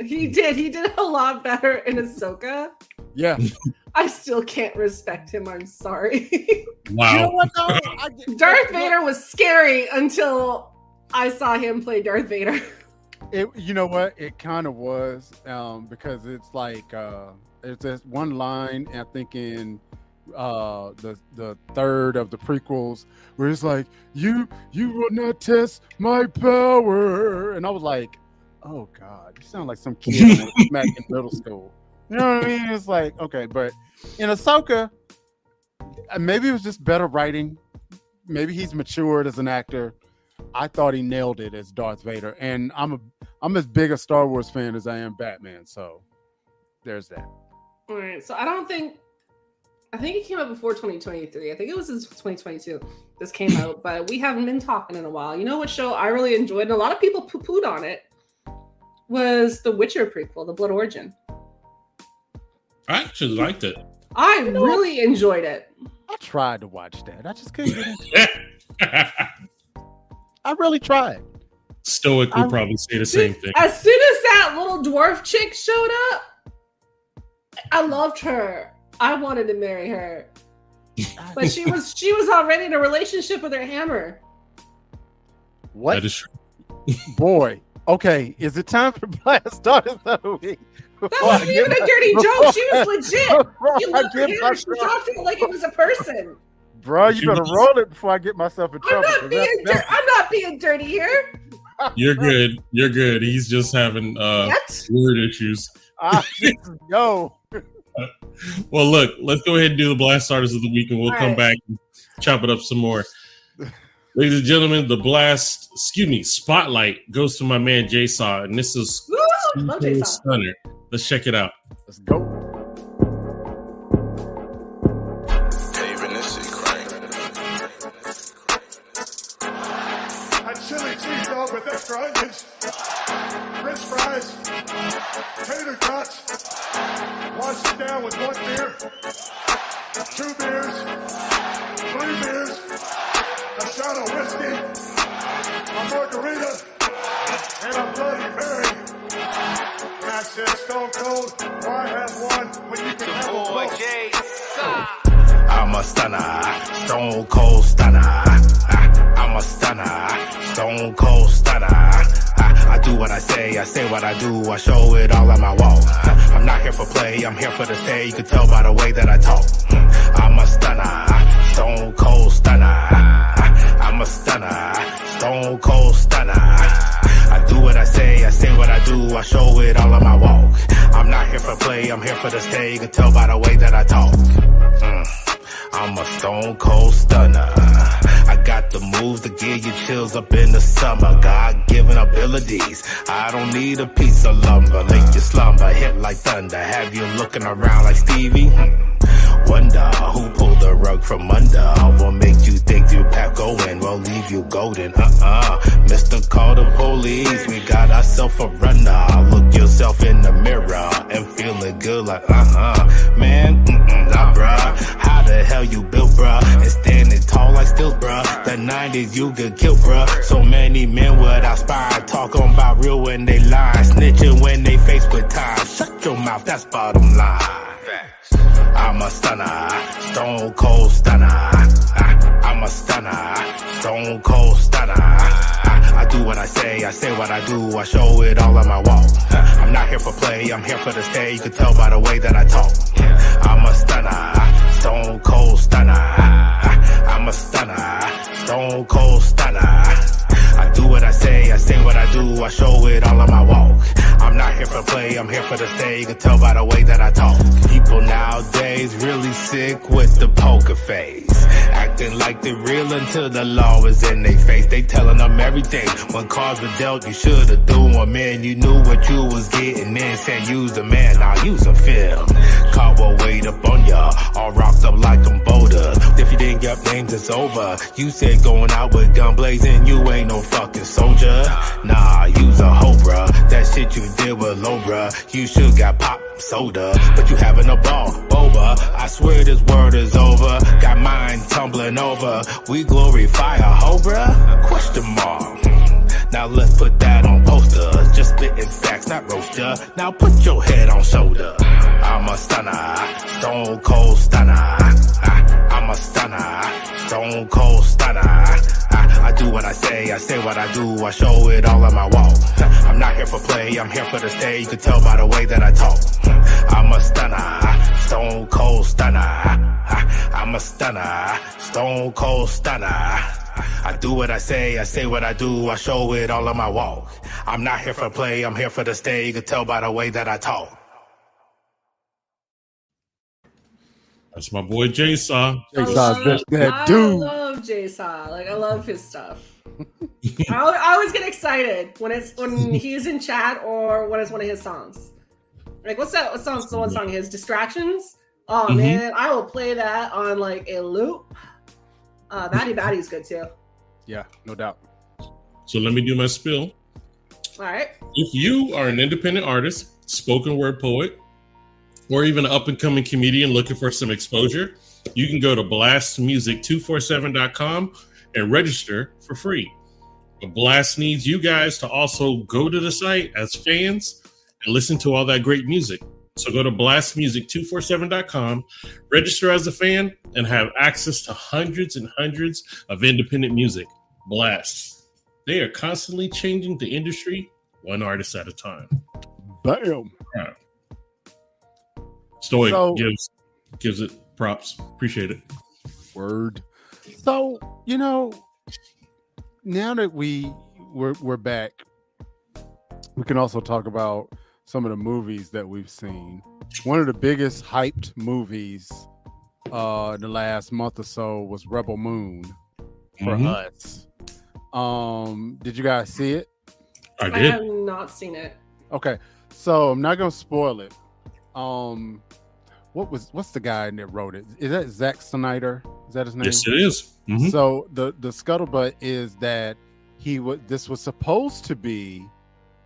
[SPEAKER 3] he did. He did a lot better in Ahsoka.
[SPEAKER 2] Yeah.
[SPEAKER 3] I still can't respect him. I'm sorry.
[SPEAKER 2] You know
[SPEAKER 1] Wow.
[SPEAKER 2] what though?
[SPEAKER 3] Darth Vader was scary until I saw him play Darth Vader.
[SPEAKER 2] It, you know what? It kind of was um, because it's like uh, it's this one line. I think in uh, the the third of the prequels where it's like you you will not test my power, and I was like, oh god, you sound like some kid smack in middle school. You know what I mean? It's like okay, but in Ahsoka, uh, maybe it was just better writing. Maybe he's matured as an actor. I thought he nailed it as Darth Vader, and I'm a I'm as big a Star Wars fan as I am Batman. So there's that.
[SPEAKER 3] All right. So I don't think. I think it came out before 2023. I think it was in 2022. This came out, but we haven't been talking in a while. You know what show I really enjoyed, and a lot of people poo pooed on it, was the Witcher prequel, The Blood Origin.
[SPEAKER 1] I actually liked it.
[SPEAKER 3] I
[SPEAKER 2] You know
[SPEAKER 3] really enjoyed it.
[SPEAKER 2] I tried to watch that. I just couldn't get into I really tried.
[SPEAKER 1] Stoic would
[SPEAKER 2] I-
[SPEAKER 1] probably say the same thing.
[SPEAKER 3] As soon as that little dwarf chick showed up, I loved her. I wanted to marry her, but she was she was already in a relationship with her hammer.
[SPEAKER 2] What
[SPEAKER 1] That is true.
[SPEAKER 2] boy? Okay, is it time for blast starters of the week?
[SPEAKER 3] That wasn't even a dirty joke. She was legit. You looked at her. She talked to it like it was a person.
[SPEAKER 2] Bro. You
[SPEAKER 1] She
[SPEAKER 2] better roll it before I get myself in trouble.
[SPEAKER 3] I'm
[SPEAKER 2] trouble.
[SPEAKER 3] not
[SPEAKER 2] 'cause
[SPEAKER 3] being.
[SPEAKER 2] that-
[SPEAKER 3] Dir- I'm not being dirty here.
[SPEAKER 1] You're good. You're good. He's just having uh
[SPEAKER 3] Yet.
[SPEAKER 1] word issues.
[SPEAKER 2] I just.
[SPEAKER 1] Well, look, let's go ahead and do the blast starters of the week, and we'll
[SPEAKER 3] All
[SPEAKER 1] come
[SPEAKER 3] right.
[SPEAKER 1] back and chop it up some more. Ladies and gentlemen, the blast, excuse me, spotlight goes to my man Jay Saw, and this is
[SPEAKER 3] Woo! Love
[SPEAKER 1] Stunner. Let's check it out.
[SPEAKER 2] Let's go.
[SPEAKER 5] French tater tots, wash it down with one beer, two beers, three beers, a shot of whiskey, a margarita, and a Bloody Mary. And I said, Stone Cold, why have one when you can have them both?
[SPEAKER 6] I'm a stunner, stone cold stunner. Ah, I'm a stunner, stone cold stunner. I do what I say, I say what I do, I show it all on my wall. I'm not here for play, I'm here for the stay. You can tell by the way that I talk. I'm a stunner, stone cold stunner. I'm a stunner, stone cold stunner. I do what I say, I say what I do, I show it all on my walk. I'm not here for play, I'm here for the stay. You can tell by the way that I talk. Mm. I'm a stone cold stunner. I got the moves to give you chills up in the summer. God given abilities. I don't need a piece of lumber. Make you slumber, hit like thunder. Have you looking around like Stevie? Hmm. Wonder who pulled the rug from under. I will make you think you pack going? Will leave you golden. Uh-uh. Mr. Call the police. We got ourselves a runner. Look yourself in the mirror and feeling good like uh-huh. Man, mm-mm, nah, bruh. How the hell you built, bruh? And standing tall like stills, bruh. The 90s you get killed, bruh. So many men without spine talking about real when they lie. Snitching when they face with time. Shut your mouth, that's bottom line. I'm a stunner, stone cold stunner. I'm a stunner, stone cold stunner. I do what I say, I say what I do, I show it all on my wall. I'm not here for play, I'm here for the stay. You can tell by the way that I talk. I'm a stunner, stone cold stunner. I'm a stunner, stone cold stunner. I do what I say, I say what I do, I show it all on my walk. I'm not here for play, I'm here for the stay. You can tell by the way that I talk. People nowadays really sick with the poker face. Acting like they real until the law is in their face. They telling them everything. When cards were dealt, you shoulda threw them in. You knew what you was getting in. Said use the man, now use a film. Cowboy weight up on ya, all rocked up like them boulders. If you didn't get names, it's over. You said going out with gun blazing, you ain't no fucking soldier. Nah, use a hoe, bruh. That shit you did with bruh. You should got pop soda, but you having a ball, boba. I swear this word is over. Got mine tumbling over. We glorify a hoe, bruh. Question mark. Now let's put that on poster. Just spitting facts, not roast ya. Now put your head on shoulder. I'm a stunner, stone cold stunner. Ah, I'm a stunner, stone cold stunner. Ah, I do what I say, I say what I do, I show it all on my wall. I'm not here for play, I'm here for the stay. You can tell by the way that I talk. I'm a stunner, stone cold stunner. I'm a stunner, stone cold stunner. I do what I say, I say what I do, I show it all on my walk. I'm not here for play, I'm here for the stay. You can tell by the way that I talk.
[SPEAKER 1] That's my boy Jay Saw.
[SPEAKER 2] Jay
[SPEAKER 3] I
[SPEAKER 2] Saw's
[SPEAKER 3] love-
[SPEAKER 2] just that
[SPEAKER 3] I love Jay Saw. Like I love his stuff. I, I always get excited when it's when he's in chat or when it's one of his songs. Like what's that? What song's the one song? His distractions. Oh
[SPEAKER 1] Mhm.
[SPEAKER 3] man, I will play that on like a loop. Uh, Batty Batty's good too.
[SPEAKER 2] Yeah, no doubt.
[SPEAKER 1] So let me do my spill.
[SPEAKER 3] All right.
[SPEAKER 1] If you are an independent artist, spoken word poet, or even an up and coming comedian looking for some exposure, you can go to blastmusic247.com and register for free. But Blast needs you guys to also go to the site as fans and listen to all that great music. So go to blastmusic247.com, register as a fan, and have access to hundreds and hundreds of independent music. Blast. They are constantly changing the industry one artist at a time.
[SPEAKER 2] Bam.
[SPEAKER 1] Stoic
[SPEAKER 2] So-
[SPEAKER 1] gives gives it props. Appreciate it.
[SPEAKER 2] Word. So you know, now that we we're we're back, we can also talk about some of the movies that we've seen. One of the biggest hyped movies uh in the last month or so was Rebel Moon for
[SPEAKER 1] Mhm.
[SPEAKER 2] us. Um, did you guys see it?
[SPEAKER 1] I
[SPEAKER 3] I have not seen it.
[SPEAKER 2] Okay, so I'm not gonna spoil it. Um, what was what's the guy that wrote it? Is that Zack Snyder? Is that his name?
[SPEAKER 1] Yes, it is. Mhm.
[SPEAKER 2] So the the scuttlebutt is that he was this was supposed to be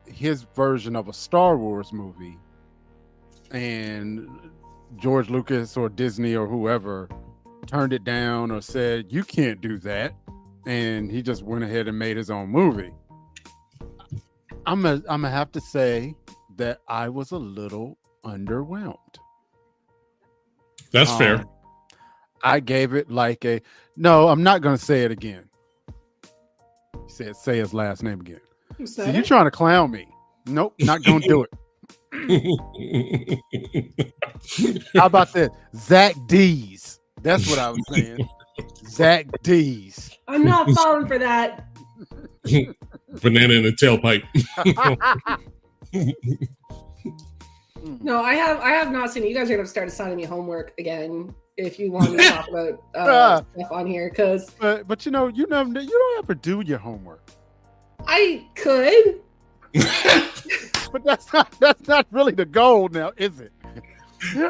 [SPEAKER 2] his version of a Star Wars movie, and George Lucas or Disney or whoever turned it down or said you can't do that, and he just went ahead and made his own movie. I'm a, I'm gonna have to say that I was a little underwhelmed.
[SPEAKER 1] That's
[SPEAKER 2] Um,
[SPEAKER 1] fair.
[SPEAKER 2] I gave it like a no. I'm not going to say it again. He said, "Say his last name again."
[SPEAKER 3] Who's
[SPEAKER 2] So
[SPEAKER 3] that?
[SPEAKER 2] you trying to clown me? Nope, not going to do it. How about this? Zach D's? That's what I was saying. Zach D's.
[SPEAKER 3] I'm not falling for that.
[SPEAKER 1] Banana in a tailpipe.
[SPEAKER 3] No, I have I have not seen it. You guys are gonna start assigning me homework again if you want me to talk about uh, stuff on here because
[SPEAKER 2] but but you know you never you don't ever do your homework.
[SPEAKER 3] I could.
[SPEAKER 2] But that's not that's not really the goal now, is it?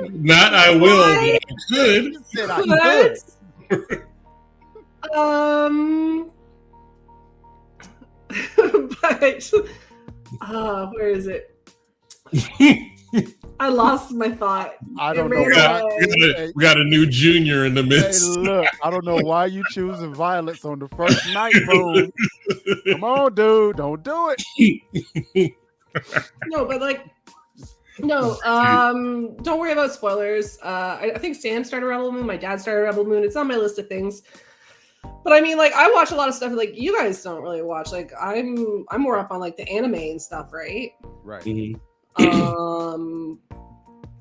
[SPEAKER 1] Not I will,
[SPEAKER 3] Why?
[SPEAKER 1] but I could.
[SPEAKER 2] I could.
[SPEAKER 3] But, um, but uh, where is it? I lost my thought.
[SPEAKER 2] I don't know
[SPEAKER 1] We
[SPEAKER 2] why.
[SPEAKER 1] got, we, got a, we got a new junior in the
[SPEAKER 2] Hey, look, I don't know why you choosing violence on the first night, bro. Come on, dude, don't do it.
[SPEAKER 3] No, but like, no. Um, don't worry about spoilers. Uh, I, I think Sam started Rebel Moon. My dad started Rebel Moon. It's on my list of things. But I mean, like, I watch a lot of stuff. Like, you guys don't really watch. Like, I'm I'm more up on like the anime and stuff, right?
[SPEAKER 2] Right.
[SPEAKER 1] Mhm.
[SPEAKER 3] Um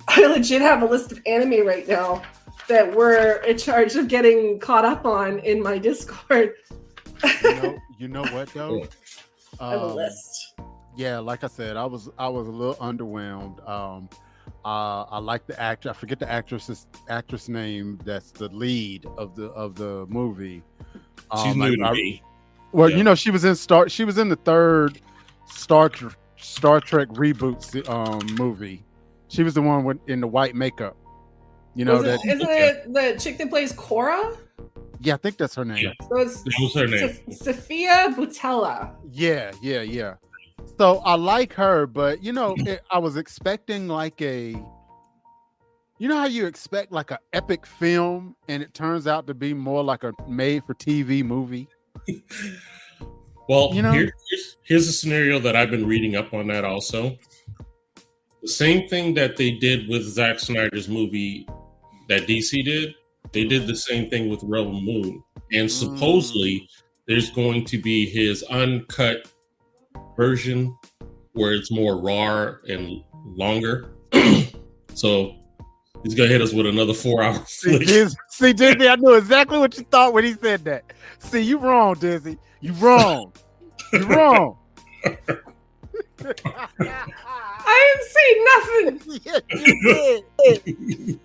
[SPEAKER 3] i legit have a list of anime right now that we're in charge of getting caught up on in my discord
[SPEAKER 2] You know, you know what though?
[SPEAKER 3] i have a
[SPEAKER 2] Um,
[SPEAKER 3] list
[SPEAKER 2] yeah, like I said, I was I was a little underwhelmed. Um, Uh, I like the actor. I forget the actress's actress name. That's the lead of the of the movie.
[SPEAKER 1] She's
[SPEAKER 2] Um,
[SPEAKER 1] new
[SPEAKER 2] I-
[SPEAKER 1] to me.
[SPEAKER 2] Well,
[SPEAKER 1] Yeah.
[SPEAKER 2] you know, she was in Star. She was in the third Star Tr- Star Trek reboot se- um, movie. She was the one with in the white makeup. You know
[SPEAKER 3] Was
[SPEAKER 2] that?
[SPEAKER 3] it, isn't it the chick that plays Kora?
[SPEAKER 2] Yeah, I think that's her name.
[SPEAKER 1] Yeah.
[SPEAKER 3] So it's
[SPEAKER 1] That was her name.
[SPEAKER 3] Sof- Sofia Boutella.
[SPEAKER 2] Yeah, yeah, yeah. So I like her, but you know, it, I was expecting like a, you know how you expect like an epic film, and it turns out to be more like a made-for-TV movie.
[SPEAKER 1] Well,
[SPEAKER 2] You know-
[SPEAKER 1] here- here's, here's a scenario that I've been reading up on that also. The same thing that they did with Zack Snyder's movie that DC did, they did the same thing with Rebel Moon. And mm. supposedly there's going to be his uncut version where it's more raw and longer. so he's gonna hit us with another four hour
[SPEAKER 2] See,
[SPEAKER 1] flick.
[SPEAKER 2] See, Dizzy, I knew exactly what you thought when he said that. See, you wrong, Dizzy. You wrong. You wrong.
[SPEAKER 3] I didn't say nothing.
[SPEAKER 2] yes, you.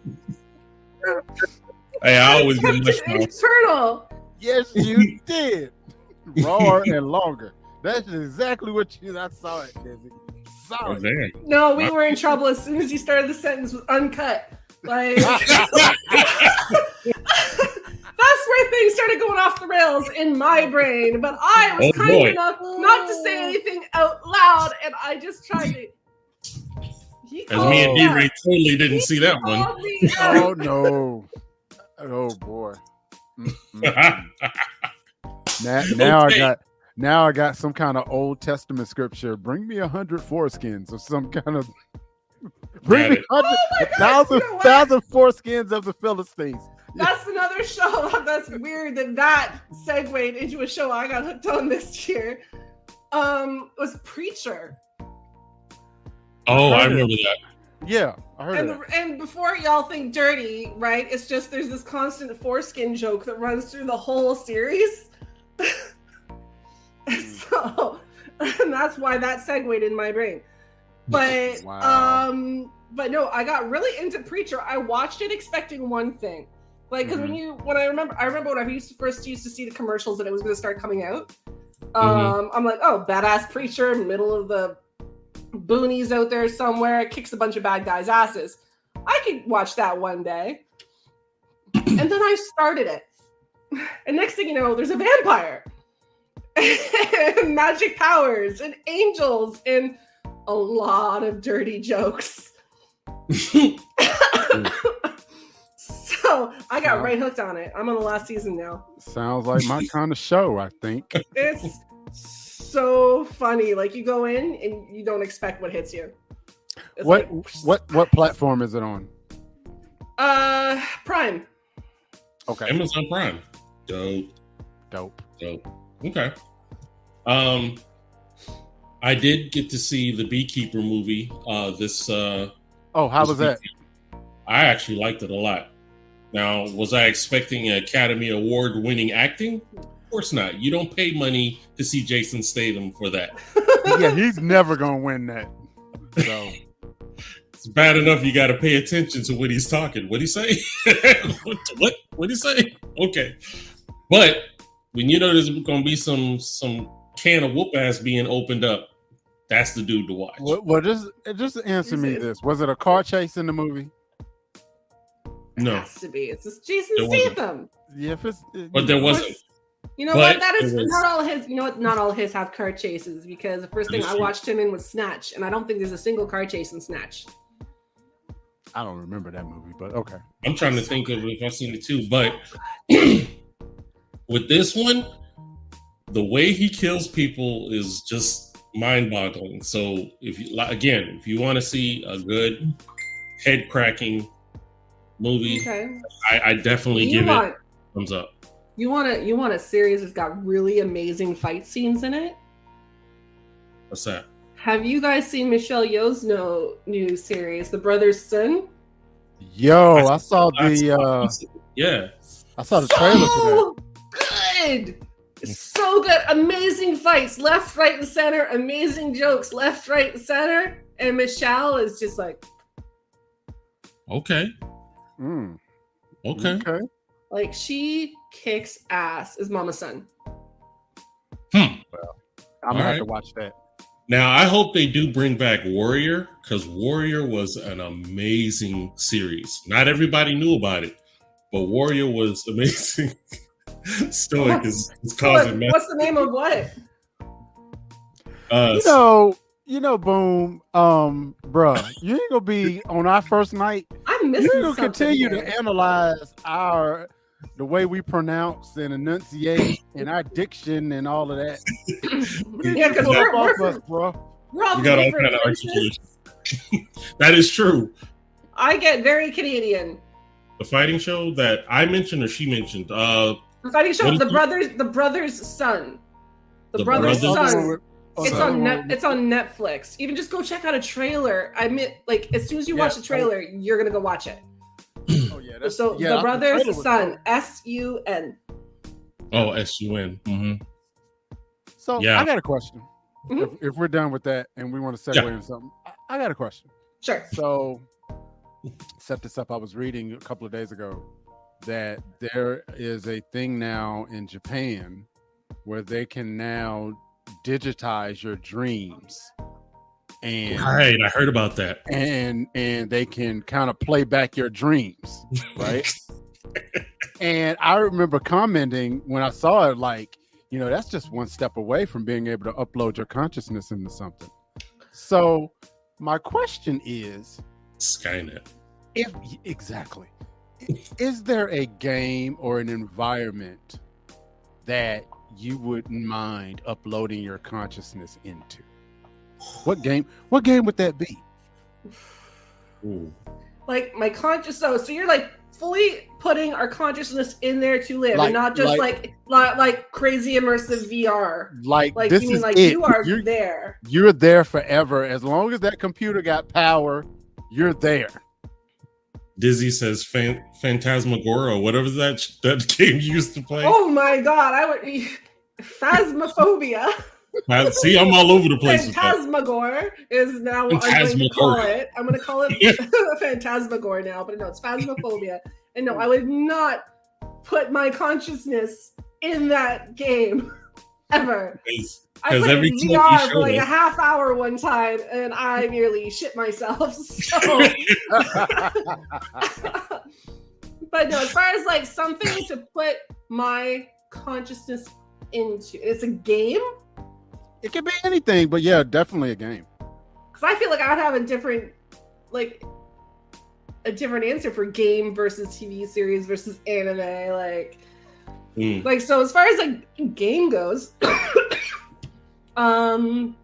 [SPEAKER 1] Hey, I always get
[SPEAKER 3] Kept
[SPEAKER 1] much more.
[SPEAKER 3] internal.
[SPEAKER 2] Yes, you did. Rawer and longer. That's exactly what you. I saw it, Dizzy. Saw
[SPEAKER 1] Oh,
[SPEAKER 2] it.
[SPEAKER 3] No, we were in trouble as soon as you started the sentence with uncut. Like that's where things started going off the rails in my brain. But I oh, was
[SPEAKER 1] Oh,
[SPEAKER 3] kind
[SPEAKER 1] boy.
[SPEAKER 3] enough not to say oh. anything out loud, and I just tried to. He
[SPEAKER 1] As me and D Ray totally didn't see that
[SPEAKER 3] He
[SPEAKER 1] one.
[SPEAKER 3] called me out.
[SPEAKER 2] Oh no. Oh boy. Now, now
[SPEAKER 1] Okay.
[SPEAKER 2] I got now I got some kind of Old Testament scripture. Bring me a hundred foreskins or some kind of bring
[SPEAKER 1] Got
[SPEAKER 2] me
[SPEAKER 1] it.
[SPEAKER 2] hundred
[SPEAKER 3] Oh my God,
[SPEAKER 2] thousand
[SPEAKER 3] you know
[SPEAKER 2] thousand foreskins of the Philistines.
[SPEAKER 3] That's another show. That's weird that that segued into a show I got hooked on this year. Um, was Preacher.
[SPEAKER 1] oh, I
[SPEAKER 2] Heard
[SPEAKER 1] remember that.
[SPEAKER 2] Yeah, I heard
[SPEAKER 3] And, the, and before y'all think dirty, right? It's just there's this constant foreskin joke that runs through the whole series. so, and that's why that segued in my brain. But
[SPEAKER 2] Wow.
[SPEAKER 3] um, but no, I got really into Preacher. I watched it expecting one thing, like because
[SPEAKER 2] Mm-hmm.
[SPEAKER 3] when you when I remember I remember when I used to first used to see the commercials that it was going to start coming out.
[SPEAKER 2] Mm-hmm.
[SPEAKER 3] Um, I'm like, oh, badass preacher, middle of the boonies out there somewhere, kicks a bunch of bad guys' asses. I could watch that one day. and then I started it. And next thing you know, there's a vampire. and magic powers and angels and a lot of dirty jokes. so I got
[SPEAKER 2] Wow.
[SPEAKER 3] right hooked on it. I'm on the last season now.
[SPEAKER 2] Sounds like my kind of show, I think.
[SPEAKER 3] It's so funny. Like you go in and you don't expect what hits you. It's
[SPEAKER 2] What
[SPEAKER 3] like,
[SPEAKER 2] what what platform is it on?
[SPEAKER 3] Uh, Prime.
[SPEAKER 2] Okay.
[SPEAKER 1] Amazon Prime. Dope.
[SPEAKER 2] Dope.
[SPEAKER 1] Dope. Okay. Um, I did get to see the Beekeeper movie. Uh, this. Uh,
[SPEAKER 2] Oh, how
[SPEAKER 1] this
[SPEAKER 2] was that?
[SPEAKER 1] I actually liked it a lot. Now, was I expecting Academy Award winning acting? Of course not. You don't pay money to see Jason Statham for that.
[SPEAKER 2] yeah, he's never gonna win that. So
[SPEAKER 1] It's bad enough you got to pay attention to what he's talking. What he say? what? What? What he say? Okay, but when you know there's going to be some some can of whoop ass being opened up, that's the dude to watch.
[SPEAKER 2] well, well just just answer me this. Was it a car chase in the movie?
[SPEAKER 1] No,
[SPEAKER 3] has to be. It's just Jason
[SPEAKER 1] There wasn't.
[SPEAKER 3] Statham.
[SPEAKER 2] Yeah, if it's
[SPEAKER 1] but there wasn't.
[SPEAKER 3] You know
[SPEAKER 1] But
[SPEAKER 3] what? That is not all his. You know what? Not all his have car chases because the first thing I watched him in was Snatch, and I don't think there's a single car chase in Snatch.
[SPEAKER 2] I don't remember that movie, but okay.
[SPEAKER 1] I'm trying to think of if I've seen it too, but with this one, the way he kills people is just mind-boggling. So if you like, again, if you want to see a good head-cracking movie,
[SPEAKER 3] Okay.
[SPEAKER 1] I, I definitely
[SPEAKER 3] You
[SPEAKER 1] give it
[SPEAKER 3] want
[SPEAKER 1] a thumbs up.
[SPEAKER 3] you want a you want a series that's got really amazing fight scenes in it.
[SPEAKER 1] What's that?
[SPEAKER 3] Have you guys seen Michelle Yeoh's no new series, The Brothers Sun?
[SPEAKER 2] Yo, I saw
[SPEAKER 1] I
[SPEAKER 2] the uh
[SPEAKER 1] yeah,
[SPEAKER 2] I saw the trailer for that.
[SPEAKER 3] So good. It's so good. Amazing fights, left, right, and center. Amazing jokes, left, right, and center. And Michelle is just like,
[SPEAKER 1] Okay.
[SPEAKER 2] Mm,
[SPEAKER 1] Okay.
[SPEAKER 2] okay.
[SPEAKER 3] Like she kicks ass. Is Mama Son?
[SPEAKER 1] Hmm.
[SPEAKER 2] I'm gonna have
[SPEAKER 1] Alright.
[SPEAKER 2] to watch that.
[SPEAKER 1] Now I hope they do bring back Warrior because Warrior was an amazing series. Not everybody knew about it, but Warrior was amazing. Stoic is, is causing mess.
[SPEAKER 3] what's the name of what?
[SPEAKER 1] Uh,
[SPEAKER 2] You know, you know, boom, um, bruh, you ain't gonna be on our first night.
[SPEAKER 3] I'm missing
[SPEAKER 2] You're gonna continue
[SPEAKER 3] here.
[SPEAKER 2] to analyze our the way we pronounce and enunciate and our diction and all of that.
[SPEAKER 3] yeah, because we're,
[SPEAKER 2] up off
[SPEAKER 3] we're,
[SPEAKER 2] us, bro.
[SPEAKER 3] we're all
[SPEAKER 1] we got all kind of
[SPEAKER 3] places.
[SPEAKER 1] that is true.
[SPEAKER 3] I get very Canadian.
[SPEAKER 1] The fighting show that I mentioned or she mentioned, uh,
[SPEAKER 3] The fighting show,
[SPEAKER 1] What is
[SPEAKER 3] the
[SPEAKER 1] it?
[SPEAKER 3] brothers, the brothers' son, the,
[SPEAKER 1] The
[SPEAKER 3] brothers'
[SPEAKER 1] Brothers'
[SPEAKER 3] son. It's
[SPEAKER 1] Son.
[SPEAKER 3] on net, it's on Netflix. Even just go check out a trailer. I mean, like as soon as you watch
[SPEAKER 2] Yeah.
[SPEAKER 3] the trailer, you're gonna go watch it.
[SPEAKER 2] Oh yeah, that's
[SPEAKER 3] so
[SPEAKER 2] yeah,
[SPEAKER 3] the brothers'
[SPEAKER 2] trailer was
[SPEAKER 3] son. S U N.
[SPEAKER 1] oh S U N. Mhm.
[SPEAKER 2] So
[SPEAKER 1] Yeah.
[SPEAKER 2] I got a question.
[SPEAKER 3] Mhm.
[SPEAKER 2] If, if we're done with that and we want to segue
[SPEAKER 1] Yeah.
[SPEAKER 2] into something, I, I got a question.
[SPEAKER 3] Sure.
[SPEAKER 2] So set this up. I was reading a couple of days ago that there is a thing now in Japan where they can now digitize your dreams and
[SPEAKER 1] Right, I heard about that.
[SPEAKER 2] and and they can kind of play back your dreams, right? and I remember commenting when I saw it, like, you know, that's just one step away from being able to upload your consciousness into something. So, my question is,
[SPEAKER 1] Skynet.
[SPEAKER 2] if exactly, is there a game or an environment that you wouldn't mind uploading your consciousness into? What game? What game would that be?
[SPEAKER 1] Ooh.
[SPEAKER 3] Like my conscious. So so you're like fully putting our consciousness in there to live,
[SPEAKER 2] Like-
[SPEAKER 3] and not just
[SPEAKER 2] like-
[SPEAKER 3] like like, like crazy immersive VR.
[SPEAKER 2] Like,
[SPEAKER 3] Like
[SPEAKER 2] this
[SPEAKER 3] you mean
[SPEAKER 2] is
[SPEAKER 3] like
[SPEAKER 2] it.
[SPEAKER 3] you are
[SPEAKER 2] You're-
[SPEAKER 3] there.
[SPEAKER 2] you're there forever. As long as that computer got power, you're there.
[SPEAKER 1] Dizzy says Fan- Phantasmagoria, whatever that that game you used to play.
[SPEAKER 3] Oh my god, I would be
[SPEAKER 1] phasmophobia. See, I'm all over the place.
[SPEAKER 3] Phantasmagore is now what I'm going to call it. I'm going to call it Phantasmagore now, but no, it's Phasmophobia. And no, I would not put my consciousness in that game ever.
[SPEAKER 1] Because
[SPEAKER 3] played
[SPEAKER 1] every
[SPEAKER 3] in
[SPEAKER 1] clip you
[SPEAKER 3] VR for
[SPEAKER 1] showed
[SPEAKER 3] like a half hour one time, and I nearly shit myself. So, but no, as far as like something to put my consciousness into, it's a game.
[SPEAKER 2] It can be anything, but yeah, definitely a game.
[SPEAKER 3] because I feel like I would have a different, like, a different answer for game versus TV series versus anime. Like,
[SPEAKER 1] Mm.
[SPEAKER 3] like so as far as like game goes, um,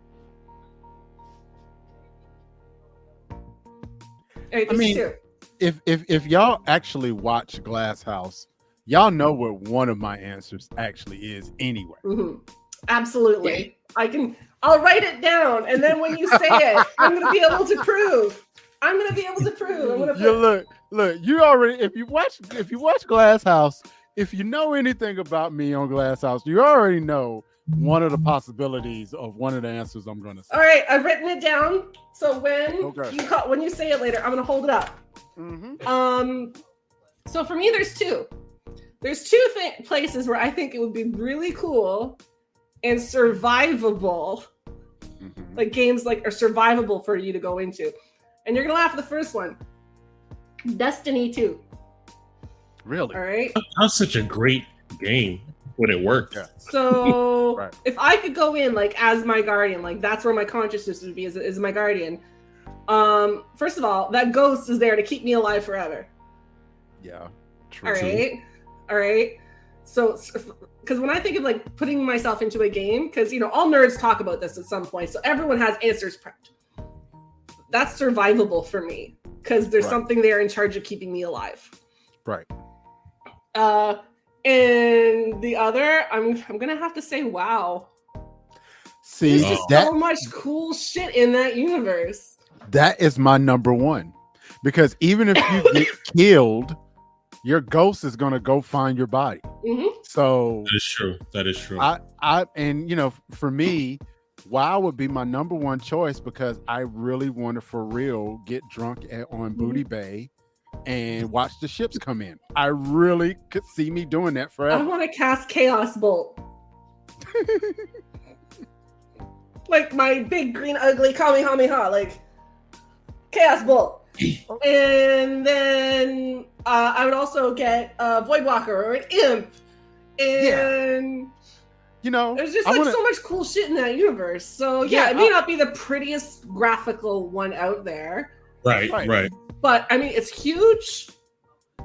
[SPEAKER 3] Alright,
[SPEAKER 2] I mean-
[SPEAKER 3] two.
[SPEAKER 2] If if if y'all actually watch Glass House, y'all know what one of my answers actually is anyway.
[SPEAKER 3] Mhm. absolutely. I can. I'll write it down, and then when you say it, I'm gonna be able to prove. I'm gonna be able to prove. I'm gonna
[SPEAKER 2] You
[SPEAKER 3] put,
[SPEAKER 2] look, look, you already if you watch if you watch Glass House, if you know anything about me on Glass House, you already know one of the possibilities of one of the answers I'm gonna say.
[SPEAKER 3] All right, I've written it down. So when
[SPEAKER 2] Okay.
[SPEAKER 3] you call, when you say it later, I'm gonna hold it up.
[SPEAKER 2] Mhm.
[SPEAKER 3] Um, so for me, there's two. There's two th- places where I think it would be really cool and survivable,
[SPEAKER 2] Mhm.
[SPEAKER 3] like games like are survivable for you to go into. And you're gonna laugh at the first one. Destiny 2.
[SPEAKER 2] Really?
[SPEAKER 3] All right.
[SPEAKER 1] That's such a great game when it worked.
[SPEAKER 2] Yeah.
[SPEAKER 3] So
[SPEAKER 2] Right.
[SPEAKER 3] if I could go in like as my guardian, like that's where my consciousness would be is, is my guardian. Um, first of all, that ghost is there to keep me alive forever.
[SPEAKER 2] Yeah. True.
[SPEAKER 3] All right. All right. So, because when I think of like putting myself into a game, because you know, all nerds talk about this at some point, so everyone has answers prepped. That's survivable for me because there's
[SPEAKER 2] Right.
[SPEAKER 3] something there in charge of keeping me alive.
[SPEAKER 2] Right.
[SPEAKER 3] Uh, and the other, I'm I'm gonna have to say, wow,
[SPEAKER 2] See
[SPEAKER 3] there's just
[SPEAKER 2] that
[SPEAKER 3] so much cool shit in that universe.
[SPEAKER 2] that is my number one because even if you get killed, your ghost is gonna go find your body.
[SPEAKER 3] hmm
[SPEAKER 2] So
[SPEAKER 1] That is true. That is true.
[SPEAKER 2] I, I, and you know, for me, WoW would be my number one choice because I really want to, for real, get drunk at, on Booty Bay and watch the ships come in. I really could see me doing that
[SPEAKER 3] Fred.
[SPEAKER 2] I
[SPEAKER 3] want to cast Chaos Bolt. like my big green ugly Kamehameha, like Chaos Bolt. and then uh, I would also get a Voidwalker or an Imp. And
[SPEAKER 2] You know,
[SPEAKER 3] there's just
[SPEAKER 2] I
[SPEAKER 3] like
[SPEAKER 2] wanna-
[SPEAKER 3] so much cool shit in that universe. So yeah,
[SPEAKER 2] Yeah,
[SPEAKER 3] it may
[SPEAKER 2] I-
[SPEAKER 3] not be the prettiest graphical one out there,
[SPEAKER 1] Right,
[SPEAKER 2] Right.
[SPEAKER 1] right.
[SPEAKER 3] But I mean it's huge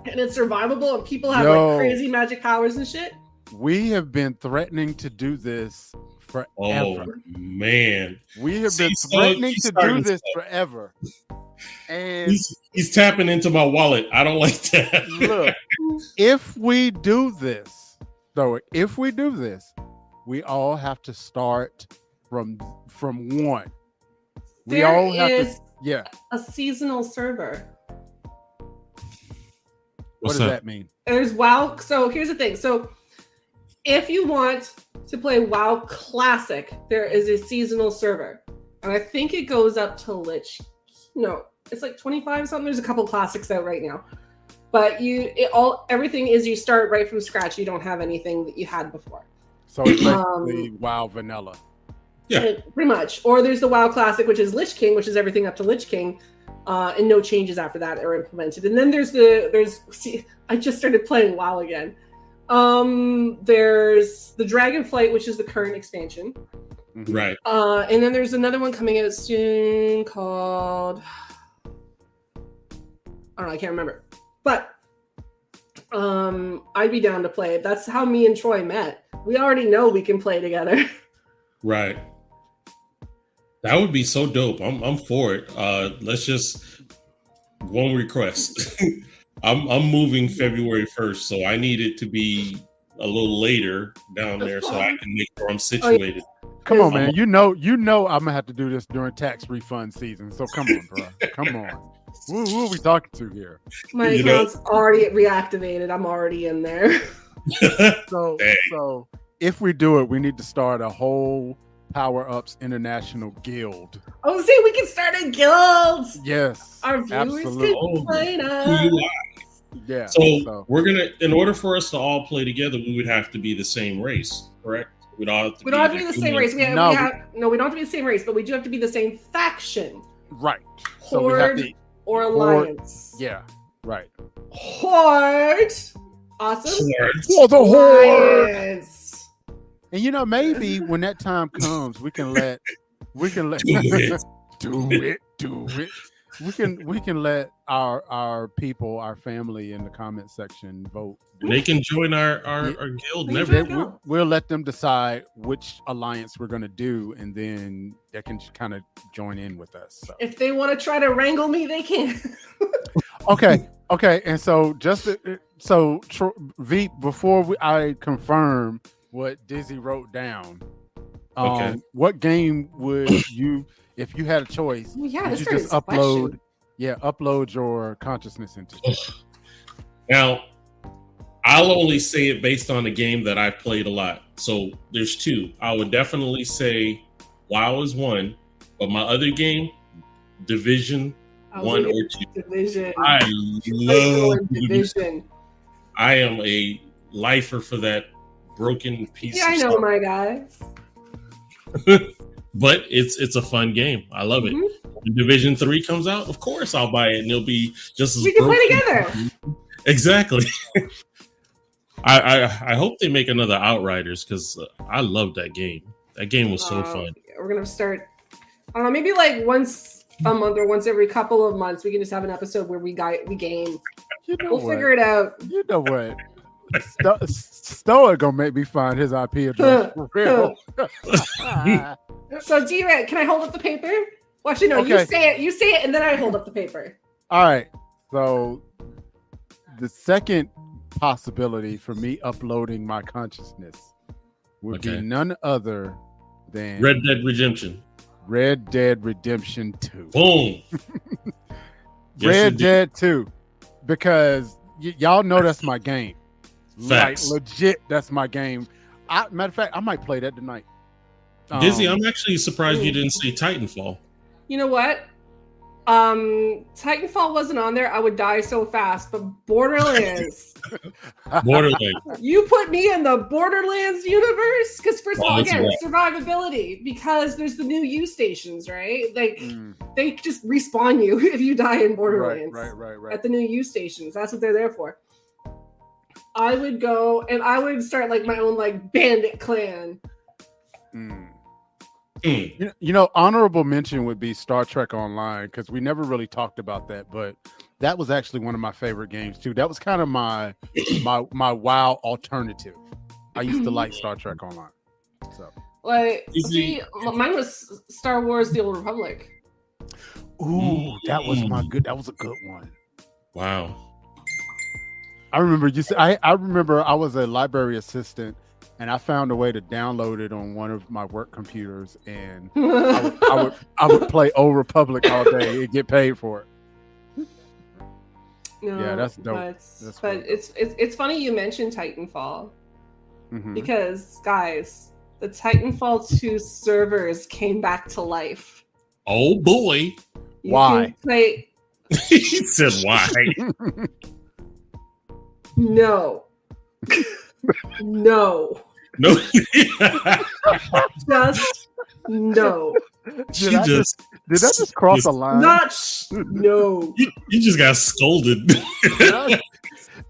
[SPEAKER 3] and it's survivable and people have
[SPEAKER 2] Yo.
[SPEAKER 3] like crazy magic powers and shit.
[SPEAKER 2] we have been threatening to do this forever.
[SPEAKER 1] Oh man,
[SPEAKER 2] We have
[SPEAKER 1] See,
[SPEAKER 2] been threatening
[SPEAKER 1] he's
[SPEAKER 2] to do this
[SPEAKER 1] stuff.
[SPEAKER 2] forever. And
[SPEAKER 1] he's he's tapping into my wallet. I don't like that.
[SPEAKER 2] look, if we do this, though, if we do this, we all have to start from from one. We
[SPEAKER 3] There
[SPEAKER 2] all have
[SPEAKER 3] is
[SPEAKER 2] to, yeah.
[SPEAKER 3] a seasonal server.
[SPEAKER 2] What does
[SPEAKER 1] up?
[SPEAKER 2] that mean?
[SPEAKER 3] There's WoW. So here's the thing. So if you want to play WoW Classic, there is a seasonal server, and I think it goes up to Lich. No, it's like 25 something. There's a couple classics out right now, but you it all everything is you start right from scratch. You don't have anything that you had before.
[SPEAKER 2] So it's
[SPEAKER 3] Um,
[SPEAKER 2] basically WoW vanilla.
[SPEAKER 1] Yeah.
[SPEAKER 3] Pretty much. Or there's the WoW Classic, which is Lich King, which is everything up to Lich King, uh, and no changes after that are implemented. And then there's the there's see, I just started playing WoW again. Um, there's the Dragonflight, which is the current expansion,
[SPEAKER 2] Mhm.
[SPEAKER 1] Right.
[SPEAKER 3] uh, and then there's another one coming out soon called I don't know, I can't remember, but um, I'd be down to play it. That's how me and Troy met. We already know we can play together.
[SPEAKER 1] Right. That would be so dope. I'm I'm for it. Uh let's just one request. I'm I'm moving February 1st, so I need it to be a little later down there so I can make sure I'm situated.
[SPEAKER 2] Come on, man. You know, you know, I'm gonna have to do this during tax refund season. So come on, bro. Come on. Who, who are we talking to here?
[SPEAKER 3] My
[SPEAKER 1] You know-
[SPEAKER 3] account's already reactivated. I'm already in there.
[SPEAKER 2] So,
[SPEAKER 1] Dang.
[SPEAKER 2] so if we do it, we need to start a whole Power Ups International Guild.
[SPEAKER 3] Oh, see, we can start a guild.
[SPEAKER 2] Yes,
[SPEAKER 3] Our viewers
[SPEAKER 2] absolutely.
[SPEAKER 3] can join
[SPEAKER 1] oh,
[SPEAKER 3] us.
[SPEAKER 1] you.
[SPEAKER 2] Yeah.
[SPEAKER 1] So,
[SPEAKER 2] so
[SPEAKER 1] we're gonna in order for us to all play together, we would have to be the same race, correct? We'd all have to
[SPEAKER 3] We don't have to be
[SPEAKER 1] the
[SPEAKER 3] the same
[SPEAKER 1] human-
[SPEAKER 3] race. We have,
[SPEAKER 2] No,
[SPEAKER 3] we
[SPEAKER 2] we-
[SPEAKER 3] have no, we don't have to be the same race, but we do have to be the same faction
[SPEAKER 2] right. So
[SPEAKER 3] Horde.
[SPEAKER 2] to.
[SPEAKER 3] or
[SPEAKER 2] Horde.
[SPEAKER 3] alliance.
[SPEAKER 2] Yeah. Right.
[SPEAKER 3] Horde. Awesome.
[SPEAKER 1] Swords.
[SPEAKER 2] For oh, the horde.
[SPEAKER 3] Alliance.
[SPEAKER 2] And you know, maybe when that time comes, we can let we can let
[SPEAKER 1] Do it.
[SPEAKER 2] do it, do it. We can we can let our our people, our family in the comment section vote.
[SPEAKER 1] They can join our our, our guild and
[SPEAKER 3] They
[SPEAKER 2] They-
[SPEAKER 1] everything.
[SPEAKER 3] can-
[SPEAKER 2] we, we'll let them decide which alliance we're going to do, and then they can kind of join in with us. So.
[SPEAKER 3] If they want to try to wrangle me, they can.
[SPEAKER 2] Okay, okay, and so just uh, so Tro- V before we, I confirm what Dizzy wrote down. Um,
[SPEAKER 1] Okay.
[SPEAKER 2] What game would you, if you had a choice,
[SPEAKER 3] yeah,
[SPEAKER 2] would you just upload?
[SPEAKER 3] question.
[SPEAKER 2] Yeah, upload your consciousness into.
[SPEAKER 1] Now, I'll only say it based on a game that I've played a lot. So there's two. I would definitely say WoW is one, but my other game, Division
[SPEAKER 3] I was
[SPEAKER 1] one or two.
[SPEAKER 3] Division.
[SPEAKER 1] I love Division.
[SPEAKER 3] division.
[SPEAKER 1] I am a lifer for that broken piece.
[SPEAKER 3] Yeah, I know
[SPEAKER 1] software.
[SPEAKER 3] my guys.
[SPEAKER 1] but it's it's a fun game. I love it.
[SPEAKER 3] Mhm.
[SPEAKER 1] When Division Three comes out, of course I'll buy it, and it'll be just as
[SPEAKER 3] We can play together.
[SPEAKER 1] Exactly. I, I I hope they make another Outriders because uh, I love that game. That game was so
[SPEAKER 3] Uh,
[SPEAKER 1] fun.
[SPEAKER 3] We're gonna start. I don't know, maybe like once a month or once every couple of months, we can just have an episode where we guy we game.
[SPEAKER 2] You know
[SPEAKER 3] We'll
[SPEAKER 2] what?
[SPEAKER 3] figure it out.
[SPEAKER 2] You know what? Sto- Stoic gonna make me find his IP address for real.
[SPEAKER 3] So, D Red, can I hold up the paper? Well, actually, no. You say it. You say it, and then I hold up the paper.
[SPEAKER 2] All right. So the second possibility for me uploading my consciousness would
[SPEAKER 1] Okay.
[SPEAKER 2] be none other than
[SPEAKER 1] Red Dead Redemption.
[SPEAKER 2] Red Dead Redemption 2.
[SPEAKER 1] Boom. Yes,
[SPEAKER 2] Red
[SPEAKER 1] indeed.
[SPEAKER 2] Dead 2. Because y- y'all know that's my game.
[SPEAKER 1] Facts.
[SPEAKER 2] Like legit, that's my game. I, matter of fact, I might play that tonight.
[SPEAKER 1] Dizzy,
[SPEAKER 2] Um,
[SPEAKER 1] I'm actually surprised you didn't say Titanfall.
[SPEAKER 3] You know what? Um, Titanfall wasn't on there. I would die so fast. But Borderlands,
[SPEAKER 1] Borderlands.
[SPEAKER 3] you put me in the Borderlands universe because first of all, again,
[SPEAKER 1] right.
[SPEAKER 3] survivability. Because there's the new U stations, right? Like
[SPEAKER 2] Mm,
[SPEAKER 3] they just respawn you if you die in
[SPEAKER 2] right,
[SPEAKER 3] Borderlands
[SPEAKER 2] right, right, right.
[SPEAKER 3] at the new U stations. That's what they're there for. I would go and I would start like my own like bandit clan.
[SPEAKER 2] Mm.
[SPEAKER 1] Mm.
[SPEAKER 2] You know, you know, honorable mention would be Star Trek Online because we never really talked about that, but that was actually one of my favorite games too. That was kind of my my my WoW alternative. I used to like Star Trek Online. So,
[SPEAKER 3] Like, see, mine was Star Wars: The Old Republic.
[SPEAKER 2] ooh, that was my
[SPEAKER 1] Mm.
[SPEAKER 2] good. That was a good one.
[SPEAKER 1] Wow.
[SPEAKER 2] I remember you said I, I remember I was a library assistant and I found a way to download it on one of my work computers and I would, I would I would play Old Republic all day and get paid for it.
[SPEAKER 3] No,
[SPEAKER 2] Yeah, that's dope.
[SPEAKER 3] But,
[SPEAKER 2] That's
[SPEAKER 3] but it's, it's it's funny you mentioned Titanfall
[SPEAKER 2] Mhm.
[SPEAKER 3] because guys, the Titanfall 2 servers came back to life.
[SPEAKER 1] Oh boy.
[SPEAKER 3] You
[SPEAKER 2] Why?
[SPEAKER 3] can play
[SPEAKER 1] he said why?
[SPEAKER 3] no. no.
[SPEAKER 1] No.
[SPEAKER 3] Just no.
[SPEAKER 1] she
[SPEAKER 2] Did I
[SPEAKER 1] just
[SPEAKER 2] Did that just cross
[SPEAKER 1] just-
[SPEAKER 2] a line?
[SPEAKER 3] Not sh- no.
[SPEAKER 1] you, you just got scolded.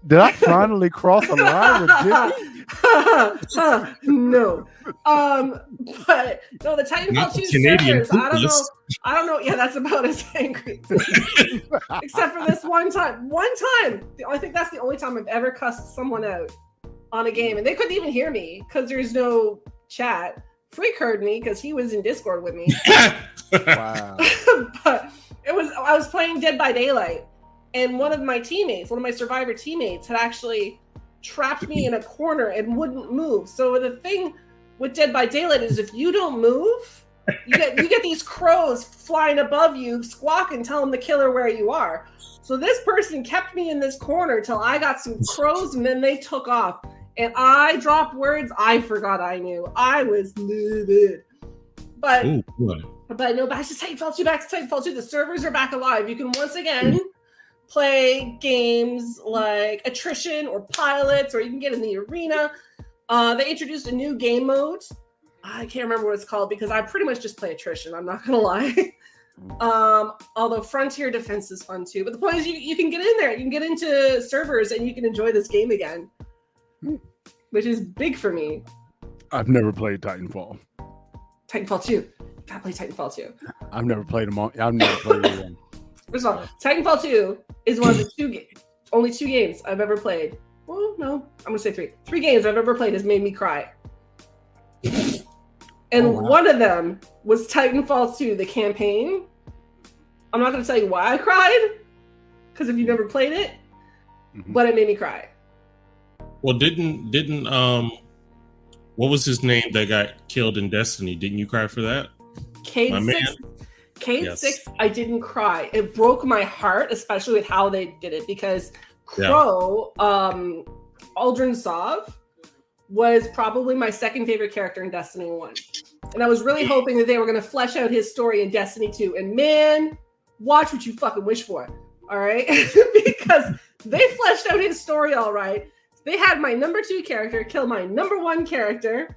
[SPEAKER 2] Did I, finally cross a line with Dizzy?
[SPEAKER 3] no. Um, but no, the Titanfall
[SPEAKER 1] Not the
[SPEAKER 3] 2
[SPEAKER 1] Canadian
[SPEAKER 3] servers. I don't know. I don't know. Yeah, that's about as angry. Except for this one time. One time. The- I think that's the only time I've ever cussed someone out on a game, and they couldn't even hear me because there's no chat. Freak heard me because he was in Discord with me.
[SPEAKER 2] Wow.
[SPEAKER 3] but it was I was playing Dead by Daylight, and one of my teammates, one of my survivor teammates, had actually trapped me in a corner and wouldn't move. So the thing with Dead by Daylight is if you don't move, you get you get these crows flying above you, squawk squawking, telling the killer where you are. So this person kept me in this corner till I got some crows, and then they took off. And I dropped words I forgot I knew. I was livid. But
[SPEAKER 1] Ooh,
[SPEAKER 3] but no, back to Titanfall 2, back to Titanfall 2. The servers are back alive. You can once again mm. Play games like Attrition or Pilots, or you can get in the arena. Uh, they introduced a new game mode. I can't remember what it's called because I pretty much just play Attrition. I'm not gonna lie. um, although Frontier Defense is fun too. But the point is, you, you can get in there. You can get into servers and you can enjoy this game again, which is big for me.
[SPEAKER 2] I've never played Titanfall.
[SPEAKER 3] Titanfall 2. Gotta play Titanfall 2.
[SPEAKER 2] I've never played them all. I've never played them.
[SPEAKER 3] First of all, Titanfall 2 is one of the two ga- only two games I've ever played. Well, no, I'm gonna say three. Three games I've ever played has made me cry. And
[SPEAKER 2] Oh, wow.
[SPEAKER 3] one of them was Titanfall 2, the campaign. I'm not gonna tell you why I cried, because if you've never played it,
[SPEAKER 2] Mhm.
[SPEAKER 3] but it made me cry.
[SPEAKER 1] Well, didn't didn't um, what was his name that got killed in Destiny? Didn't you cry for that?
[SPEAKER 3] Cayde
[SPEAKER 1] My
[SPEAKER 3] six,
[SPEAKER 1] man.
[SPEAKER 3] Cayde
[SPEAKER 1] Yes.
[SPEAKER 3] six, I didn't cry. It broke my heart, especially with how they did it, because
[SPEAKER 1] Yeah.
[SPEAKER 3] Crow, um, Uldren Sov, was probably my second favorite character in Destiny One, and I was really hoping that they were going to flesh out his story in Destiny Two. And man, watch what you fucking wish for. All right, because they fleshed out his story all right. They had my number two character kill my number one character.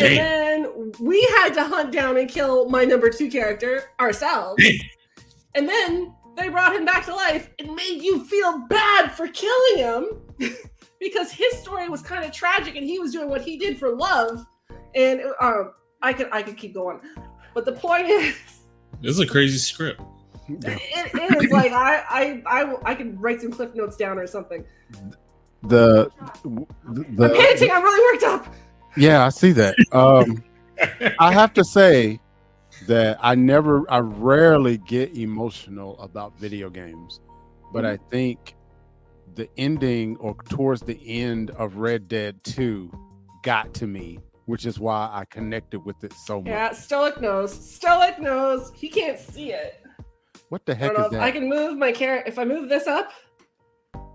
[SPEAKER 3] And then we had to hunt down and kill my number two character ourselves. and then they brought him back to life and made you feel bad for killing him because his story was kind of tragic and he was doing what he did for love. And um, I could I could keep going, but the point is,
[SPEAKER 1] this is a crazy script.
[SPEAKER 3] it is like I I I I could write some cliff notes down or something.
[SPEAKER 2] The,
[SPEAKER 3] I'm
[SPEAKER 2] the
[SPEAKER 3] panting. I'm really worked up.
[SPEAKER 2] Yeah, I see that. Um, I have to say that I never, I rarely get emotional about video games, but I think the ending or towards the end of Red Dead 2 got to me, which is why I connected with it so much.
[SPEAKER 3] Yeah, Stoic knows. Stoic knows. He can't see it.
[SPEAKER 2] What the
[SPEAKER 3] I
[SPEAKER 2] heck is
[SPEAKER 3] if I can move my character. If I move this up,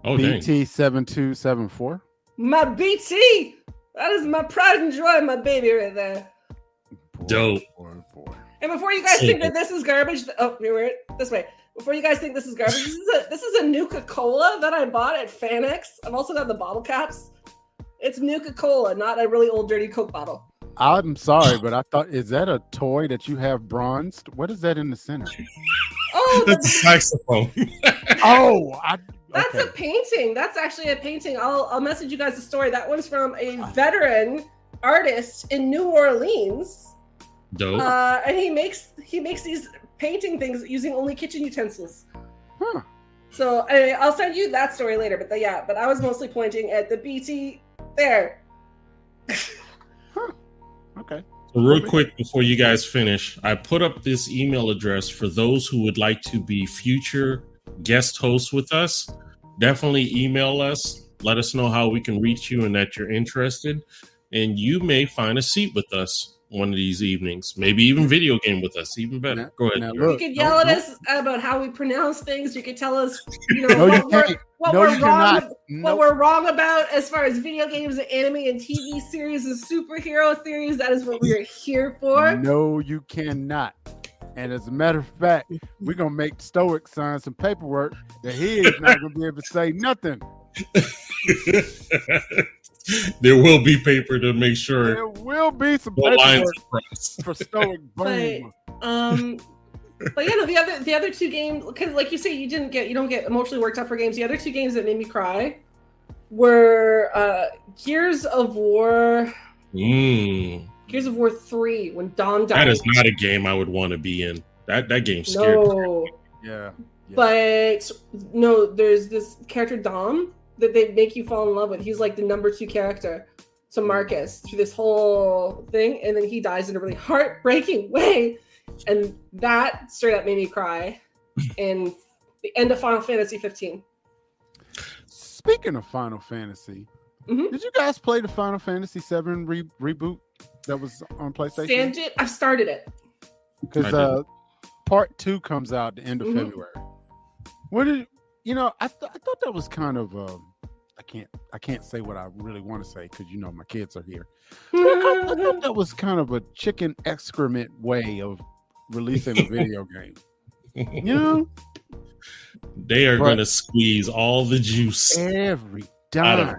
[SPEAKER 1] Oh.
[SPEAKER 2] BT7274?
[SPEAKER 3] my BT. That is my pride and joy, my baby, right there.
[SPEAKER 1] Dope.
[SPEAKER 2] Boy, boy.
[SPEAKER 3] And before you guys think that this is garbage, oh, here we're this way. before you guys think this is garbage, this is a this is a Nuka Cola that I bought at Fanex. I've also got the bottle caps. It's Nuka Cola, not a really old dirty Coke bottle.
[SPEAKER 2] I'm sorry, but I thought is that a toy that you have bronzed? What is that in the center?
[SPEAKER 3] Oh,
[SPEAKER 1] That's a saxophone.
[SPEAKER 2] oh, I,
[SPEAKER 3] That's
[SPEAKER 2] okay.
[SPEAKER 3] a painting. That's actually a painting. I'll I'll message you guys the story. That one's from a veteran artist in New Orleans,
[SPEAKER 1] Dope.
[SPEAKER 3] uh, and he makes he makes these painting things using only kitchen utensils.
[SPEAKER 2] Huh.
[SPEAKER 3] So anyway, I'll send you that story later. But the, yeah, but I was mostly pointing at the BT there. huh.
[SPEAKER 2] okay.
[SPEAKER 1] So real quick before you guys finish, I put up this email address for those who would like to be future guest hosts with us. Definitely email us. Let us know how we can reach you and that you're interested. And you may find a seat with us one of these evenings. Maybe even video game with us. Even better.
[SPEAKER 2] Now-
[SPEAKER 1] Go ahead.
[SPEAKER 2] now
[SPEAKER 1] Jared.
[SPEAKER 3] You
[SPEAKER 2] Look,
[SPEAKER 3] could
[SPEAKER 2] no,
[SPEAKER 3] yell at
[SPEAKER 2] no.
[SPEAKER 3] us about how we pronounce things. You could tell us, you know,
[SPEAKER 2] No, you
[SPEAKER 3] what, we're, what we're wrong. what we're wrong about as far as video games and anime and TV series and superhero theories. That is what we are here for.
[SPEAKER 2] no, you cannot. And as a matter of fact, we're gonna make Stoic sign some paperwork that he is not gonna be able to say nothing.
[SPEAKER 1] there will be paper to make sure
[SPEAKER 2] There will be some
[SPEAKER 1] no lines
[SPEAKER 2] paperwork for Stoic. Boom.
[SPEAKER 3] Um, but yeah, no, the other the other two games, because like you say, you didn't get you don't get emotionally worked up for games. The other two games that made me cry were uh Gears of War,
[SPEAKER 1] Mm,
[SPEAKER 3] Gears of War three when Dom died.
[SPEAKER 1] that is not a game I would want to be in. That that game scared me.
[SPEAKER 3] no.
[SPEAKER 2] Yeah. yeah.
[SPEAKER 3] But no, there's this character Dom that they make you fall in love with. He's like the number two character to Marcus through this whole thing, and then he dies in a really heartbreaking way, and that straight up made me cry. And the end of Final Fantasy 15.
[SPEAKER 2] Speaking of Final Fantasy,
[SPEAKER 3] Mhm.
[SPEAKER 2] did you guys play the Final Fantasy VII re- reboot that was on PlayStation?
[SPEAKER 3] Stand it. I've started it.
[SPEAKER 2] Because uh, part two comes out the end of
[SPEAKER 3] Mhm.
[SPEAKER 2] February. What did you know? I, th- I thought that was kind of um, I can't I can't say what I really want to say because you know my kids are here. I, thought, I thought that was kind of a chicken excrement way of releasing a video game. You know,
[SPEAKER 1] They are going to squeeze all the juice,
[SPEAKER 2] every
[SPEAKER 1] Out of
[SPEAKER 2] dime.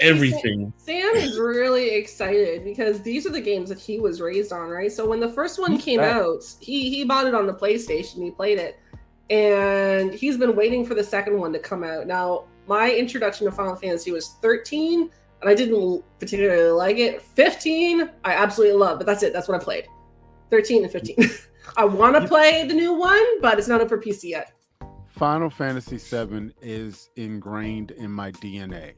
[SPEAKER 1] Everything.
[SPEAKER 3] Sam is really excited because these are the games that he was raised on, right? So when the first one came out, he he bought it on the PlayStation. He played it, and he's been waiting for the second one to come out. Now, my introduction to Final Fantasy was 13, and I didn't particularly like it. 15, I absolutely love, but that's it. That's what I played. 13 and 15. I want to play the new one, but it's not up for PC yet.
[SPEAKER 2] Final Fantasy VII is ingrained in my DNA.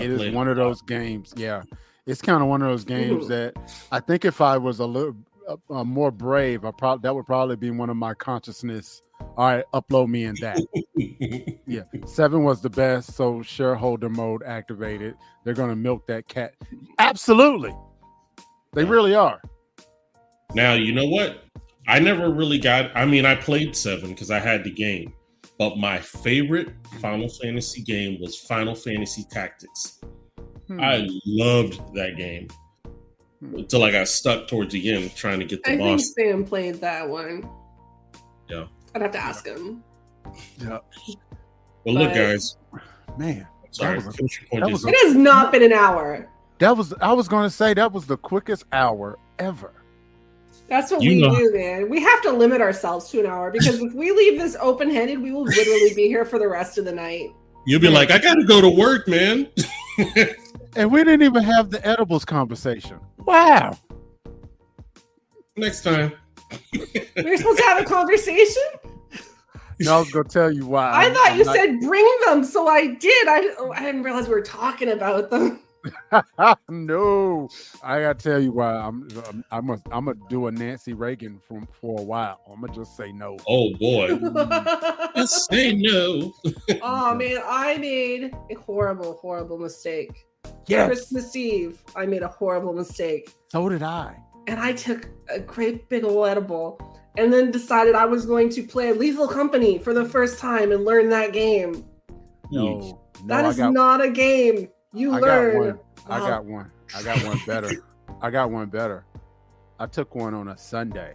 [SPEAKER 2] It is one of those games. Yeah, it's kind of one of those games that I think if I was a little uh, uh, more brave, I probably that would probably be one of my consciousness. All right, upload me in that. Yeah, seven was the best. So shareholder mode activated. They're gonna milk that cat. Absolutely, they really are.
[SPEAKER 1] Now, you know what? I never really got, I mean, I played seven because I had the game, but my favorite Final Fantasy game was Final Fantasy Tactics.
[SPEAKER 2] Hmm.
[SPEAKER 1] I loved that game until I got stuck towards the end trying to get the
[SPEAKER 3] I think
[SPEAKER 1] boss.
[SPEAKER 3] Sam played that one.
[SPEAKER 1] Yeah.
[SPEAKER 3] I'd have to ask him.
[SPEAKER 2] yeah,
[SPEAKER 1] But look, guys,
[SPEAKER 2] man,
[SPEAKER 1] sorry,
[SPEAKER 2] That was a-
[SPEAKER 1] finish your point.
[SPEAKER 2] that was
[SPEAKER 1] Disney.
[SPEAKER 3] It has not been an hour.
[SPEAKER 2] that was. I was gonna say that was the quickest hour ever.
[SPEAKER 3] That's what
[SPEAKER 1] You
[SPEAKER 3] we
[SPEAKER 1] know-
[SPEAKER 3] do, man. We have to limit ourselves to an hour because if we leave this open headed, we will literally be here for the rest of the night.
[SPEAKER 1] You'll be like, I got to go to work, man.
[SPEAKER 2] And we didn't even have the edibles conversation. Wow.
[SPEAKER 1] Next time.
[SPEAKER 3] We were supposed to have a conversation.
[SPEAKER 2] No, I was gonna tell you why.
[SPEAKER 3] I thought
[SPEAKER 2] I'm
[SPEAKER 3] you
[SPEAKER 2] not-
[SPEAKER 3] said bring them, so I did. I, I didn't realize we were talking about them.
[SPEAKER 2] no, I gotta tell you why. I'm I'm I'm gonna I'm gonna do a Nancy Reagan from for a while. I'm gonna just say no.
[SPEAKER 1] Oh, boy. Just say no.
[SPEAKER 3] oh man, I made a horrible, horrible mistake.
[SPEAKER 2] Yes,
[SPEAKER 3] Christmas Eve, I made a horrible mistake.
[SPEAKER 2] so did I.
[SPEAKER 3] and I took a great big ol' edible and then decided I was going to play Lethal Company for the first time and learn that game.
[SPEAKER 2] No, no,
[SPEAKER 3] That
[SPEAKER 2] I
[SPEAKER 3] is
[SPEAKER 2] got
[SPEAKER 3] not a game. You
[SPEAKER 2] I got
[SPEAKER 3] learn.
[SPEAKER 2] one. I got one. I got one better. I got one better. I took one on a Sunday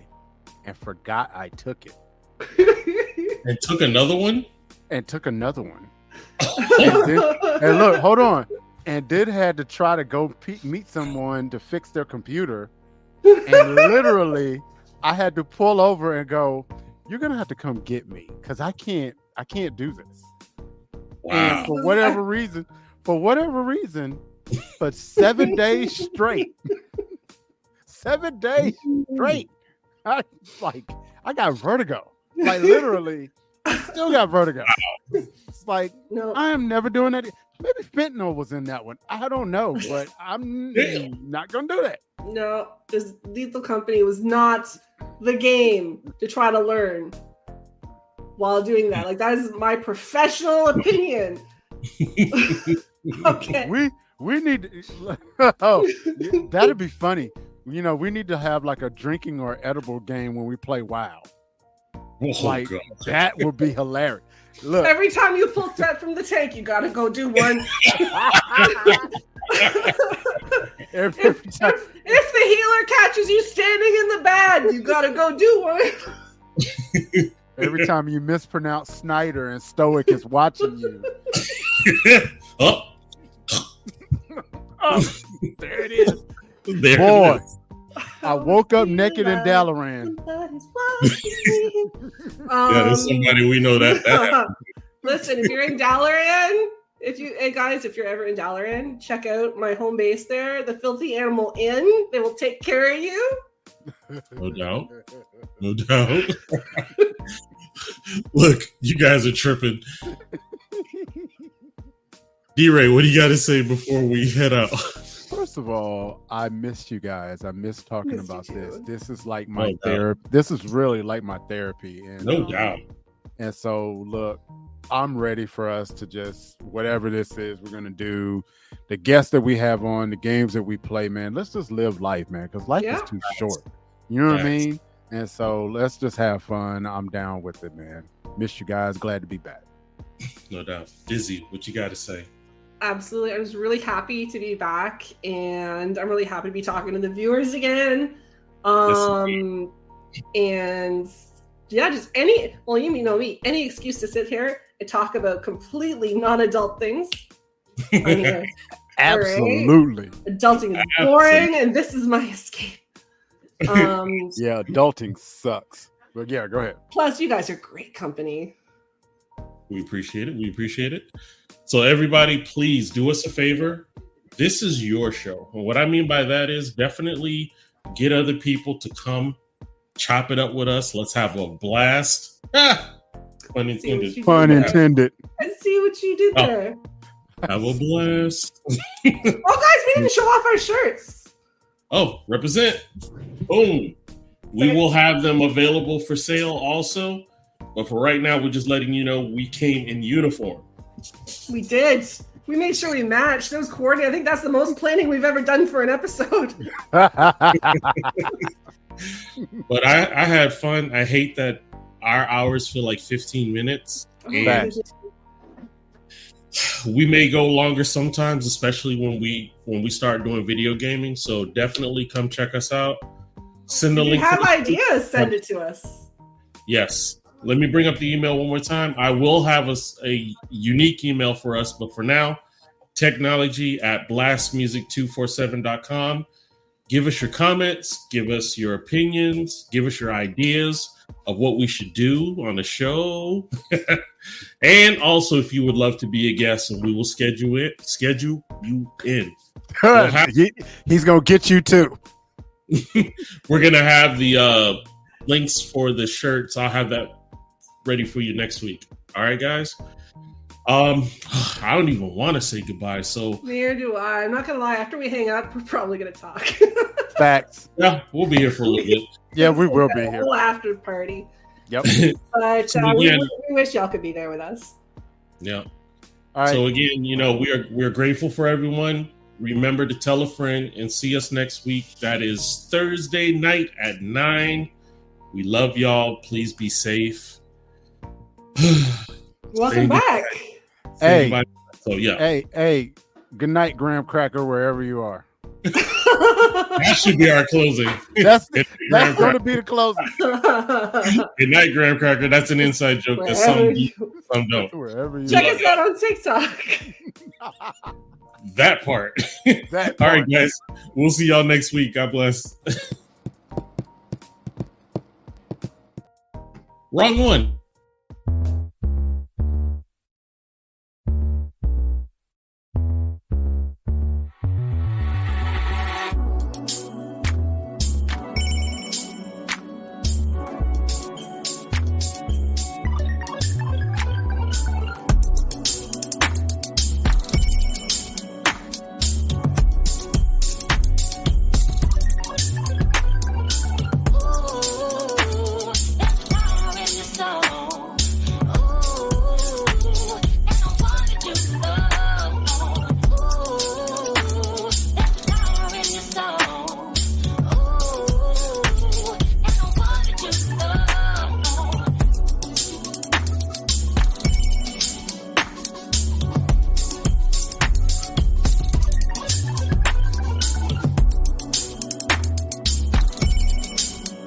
[SPEAKER 2] and forgot I took it.
[SPEAKER 1] and took another one.
[SPEAKER 2] and took another one. And, then- and look, hold on. And did had to try to go pe- meet someone to fix their computer. And literally, I had to pull over and go, "You're gonna have to come get me because I can't. I can't do this." And
[SPEAKER 1] Wow.
[SPEAKER 2] for whatever reason, for whatever reason, but seven days straight, seven days straight, I like I got vertigo. Like literally, I still got vertigo. It's like
[SPEAKER 3] no,
[SPEAKER 2] I am never doing that. Maybe fentanyl was in that one. I don't know, but I'm
[SPEAKER 1] Damn.
[SPEAKER 2] not gonna do that.
[SPEAKER 3] no. This Lethal Company was not the game to try to learn while doing that. Like that is my professional opinion. Okay.
[SPEAKER 2] We we need. To, oh, that'd be funny. You know, we need to have like a drinking or edible game when we play WoW.
[SPEAKER 1] Oh,
[SPEAKER 2] like
[SPEAKER 1] God.
[SPEAKER 2] that would be hilarious. Look,
[SPEAKER 3] Every time you pull threat from the tank, you gotta go do one.
[SPEAKER 2] every,
[SPEAKER 3] if,
[SPEAKER 2] time,
[SPEAKER 3] if, if the healer catches you standing in the bad, you gotta go do one.
[SPEAKER 2] every time you mispronounce Snyder and Stoic is watching you.
[SPEAKER 1] oh,
[SPEAKER 2] Oh, there it is.
[SPEAKER 1] there.
[SPEAKER 2] Boy,
[SPEAKER 1] it is.
[SPEAKER 2] I woke up naked in Dalaran.
[SPEAKER 3] Somebody's.
[SPEAKER 1] Yeah, there's
[SPEAKER 3] Um,
[SPEAKER 1] somebody we know that. that.
[SPEAKER 3] Listen, if you're in Dalaran, if you hey guys, if you're ever in Dalaran, check out my home base there, the Filthy Animal Inn. They will take care of you.
[SPEAKER 1] No doubt. No doubt. Look, you guys are tripping. DRay, what do you got to say before we head out?
[SPEAKER 2] First of all, I missed you guys. I missed talking
[SPEAKER 3] Missed you
[SPEAKER 2] about
[SPEAKER 3] too.
[SPEAKER 2] this. This is like my
[SPEAKER 1] No
[SPEAKER 2] therapy. This is really like my therapy. And
[SPEAKER 1] No
[SPEAKER 2] um,
[SPEAKER 1] doubt.
[SPEAKER 2] And so, look, I'm ready for us to just whatever this is we're gonna do. The guests that we have on, the games that we play, man. Let's just live life, man, because life
[SPEAKER 3] Yeah.
[SPEAKER 2] is too short. You know what I mean? And so, let's just have fun. I'm down with it, man. Miss you guys. Glad to be back.
[SPEAKER 1] No doubt. Dizzy, what you got to say?
[SPEAKER 3] Absolutely. I was really happy to be back and I'm really happy to be talking to the viewers again. Um and yeah, just any well you know me, any excuse to sit here and talk about completely non-adult things. I'm here. All right.
[SPEAKER 2] Absolutely.
[SPEAKER 3] Adulting is boring and this is my escape. Um
[SPEAKER 2] Yeah, adulting sucks. But yeah, go ahead.
[SPEAKER 3] plus you guys are great company.
[SPEAKER 1] We appreciate it. We appreciate it. So, everybody, please do us a favor. This is your show. And what I mean by that is definitely get other people to come chop it up with us. Let's have a blast. Ah, pun intended.
[SPEAKER 3] you
[SPEAKER 2] Pun
[SPEAKER 3] did there.
[SPEAKER 2] intended.
[SPEAKER 3] I see what you did
[SPEAKER 1] Oh.
[SPEAKER 3] there.
[SPEAKER 1] Have a blast.
[SPEAKER 3] Oh guys, we didn't show off our shirts.
[SPEAKER 1] Oh, represent. Boom. We will have them available for sale also. But for right now, we're just letting you know we came in uniform.
[SPEAKER 3] We did. We made sure we matched. That was coordinated. I think that's the most planning we've ever done for an episode.
[SPEAKER 1] But I, I had fun. I hate that our hours feel like 15 minutes. Oh,
[SPEAKER 2] and
[SPEAKER 1] we may go longer sometimes, especially when we when we start doing video gaming. So definitely come check us out. Send the
[SPEAKER 3] If you
[SPEAKER 1] link.
[SPEAKER 3] have
[SPEAKER 1] to
[SPEAKER 3] ideas, send it to us.
[SPEAKER 1] Yes. Let me bring up the email one more time. I will have a unique email for us, but for now, technology at blastmusic247.com. Give us your comments, give us your opinions, give us your ideas of what we should do on the show. and also if you would love to be a guest and we will schedule it, schedule you in.
[SPEAKER 2] He- he's gonna get you too.
[SPEAKER 1] We're gonna have the uh links for the shirts. I'll have that ready for you next week. All right, guys. Um, I don't even want to say goodbye. So
[SPEAKER 3] Neither do I. I'm not gonna lie. After we hang up, we're probably gonna talk.
[SPEAKER 2] Facts.
[SPEAKER 1] yeah, we'll be here for a little bit.
[SPEAKER 2] Yeah, we will be here.
[SPEAKER 3] Whole after party.
[SPEAKER 2] Yep.
[SPEAKER 3] But
[SPEAKER 1] So
[SPEAKER 3] uh, we, we wish y'all could be there with us.
[SPEAKER 1] Yeah.
[SPEAKER 2] All right.
[SPEAKER 1] So again, you know, we are we're grateful for everyone. Remember to tell a friend and see us next week. That is Thursday night at nine. We love y'all. Please be safe.
[SPEAKER 3] Welcome back.
[SPEAKER 2] Hey.
[SPEAKER 1] Everybody- So yeah.
[SPEAKER 2] hey, hey, good night, Graham Cracker, wherever you are.
[SPEAKER 1] that should be our closing.
[SPEAKER 2] That's
[SPEAKER 1] Good
[SPEAKER 2] that's
[SPEAKER 1] night,
[SPEAKER 2] going to be the closing.
[SPEAKER 1] Good night, Graham Cracker. That's an inside joke that some
[SPEAKER 3] you-
[SPEAKER 1] some don't.
[SPEAKER 2] Wherever you
[SPEAKER 3] Check us out on TikTok.
[SPEAKER 1] That part.
[SPEAKER 2] that
[SPEAKER 1] All right, guys. We'll see y'all next week. God bless. Wrong one.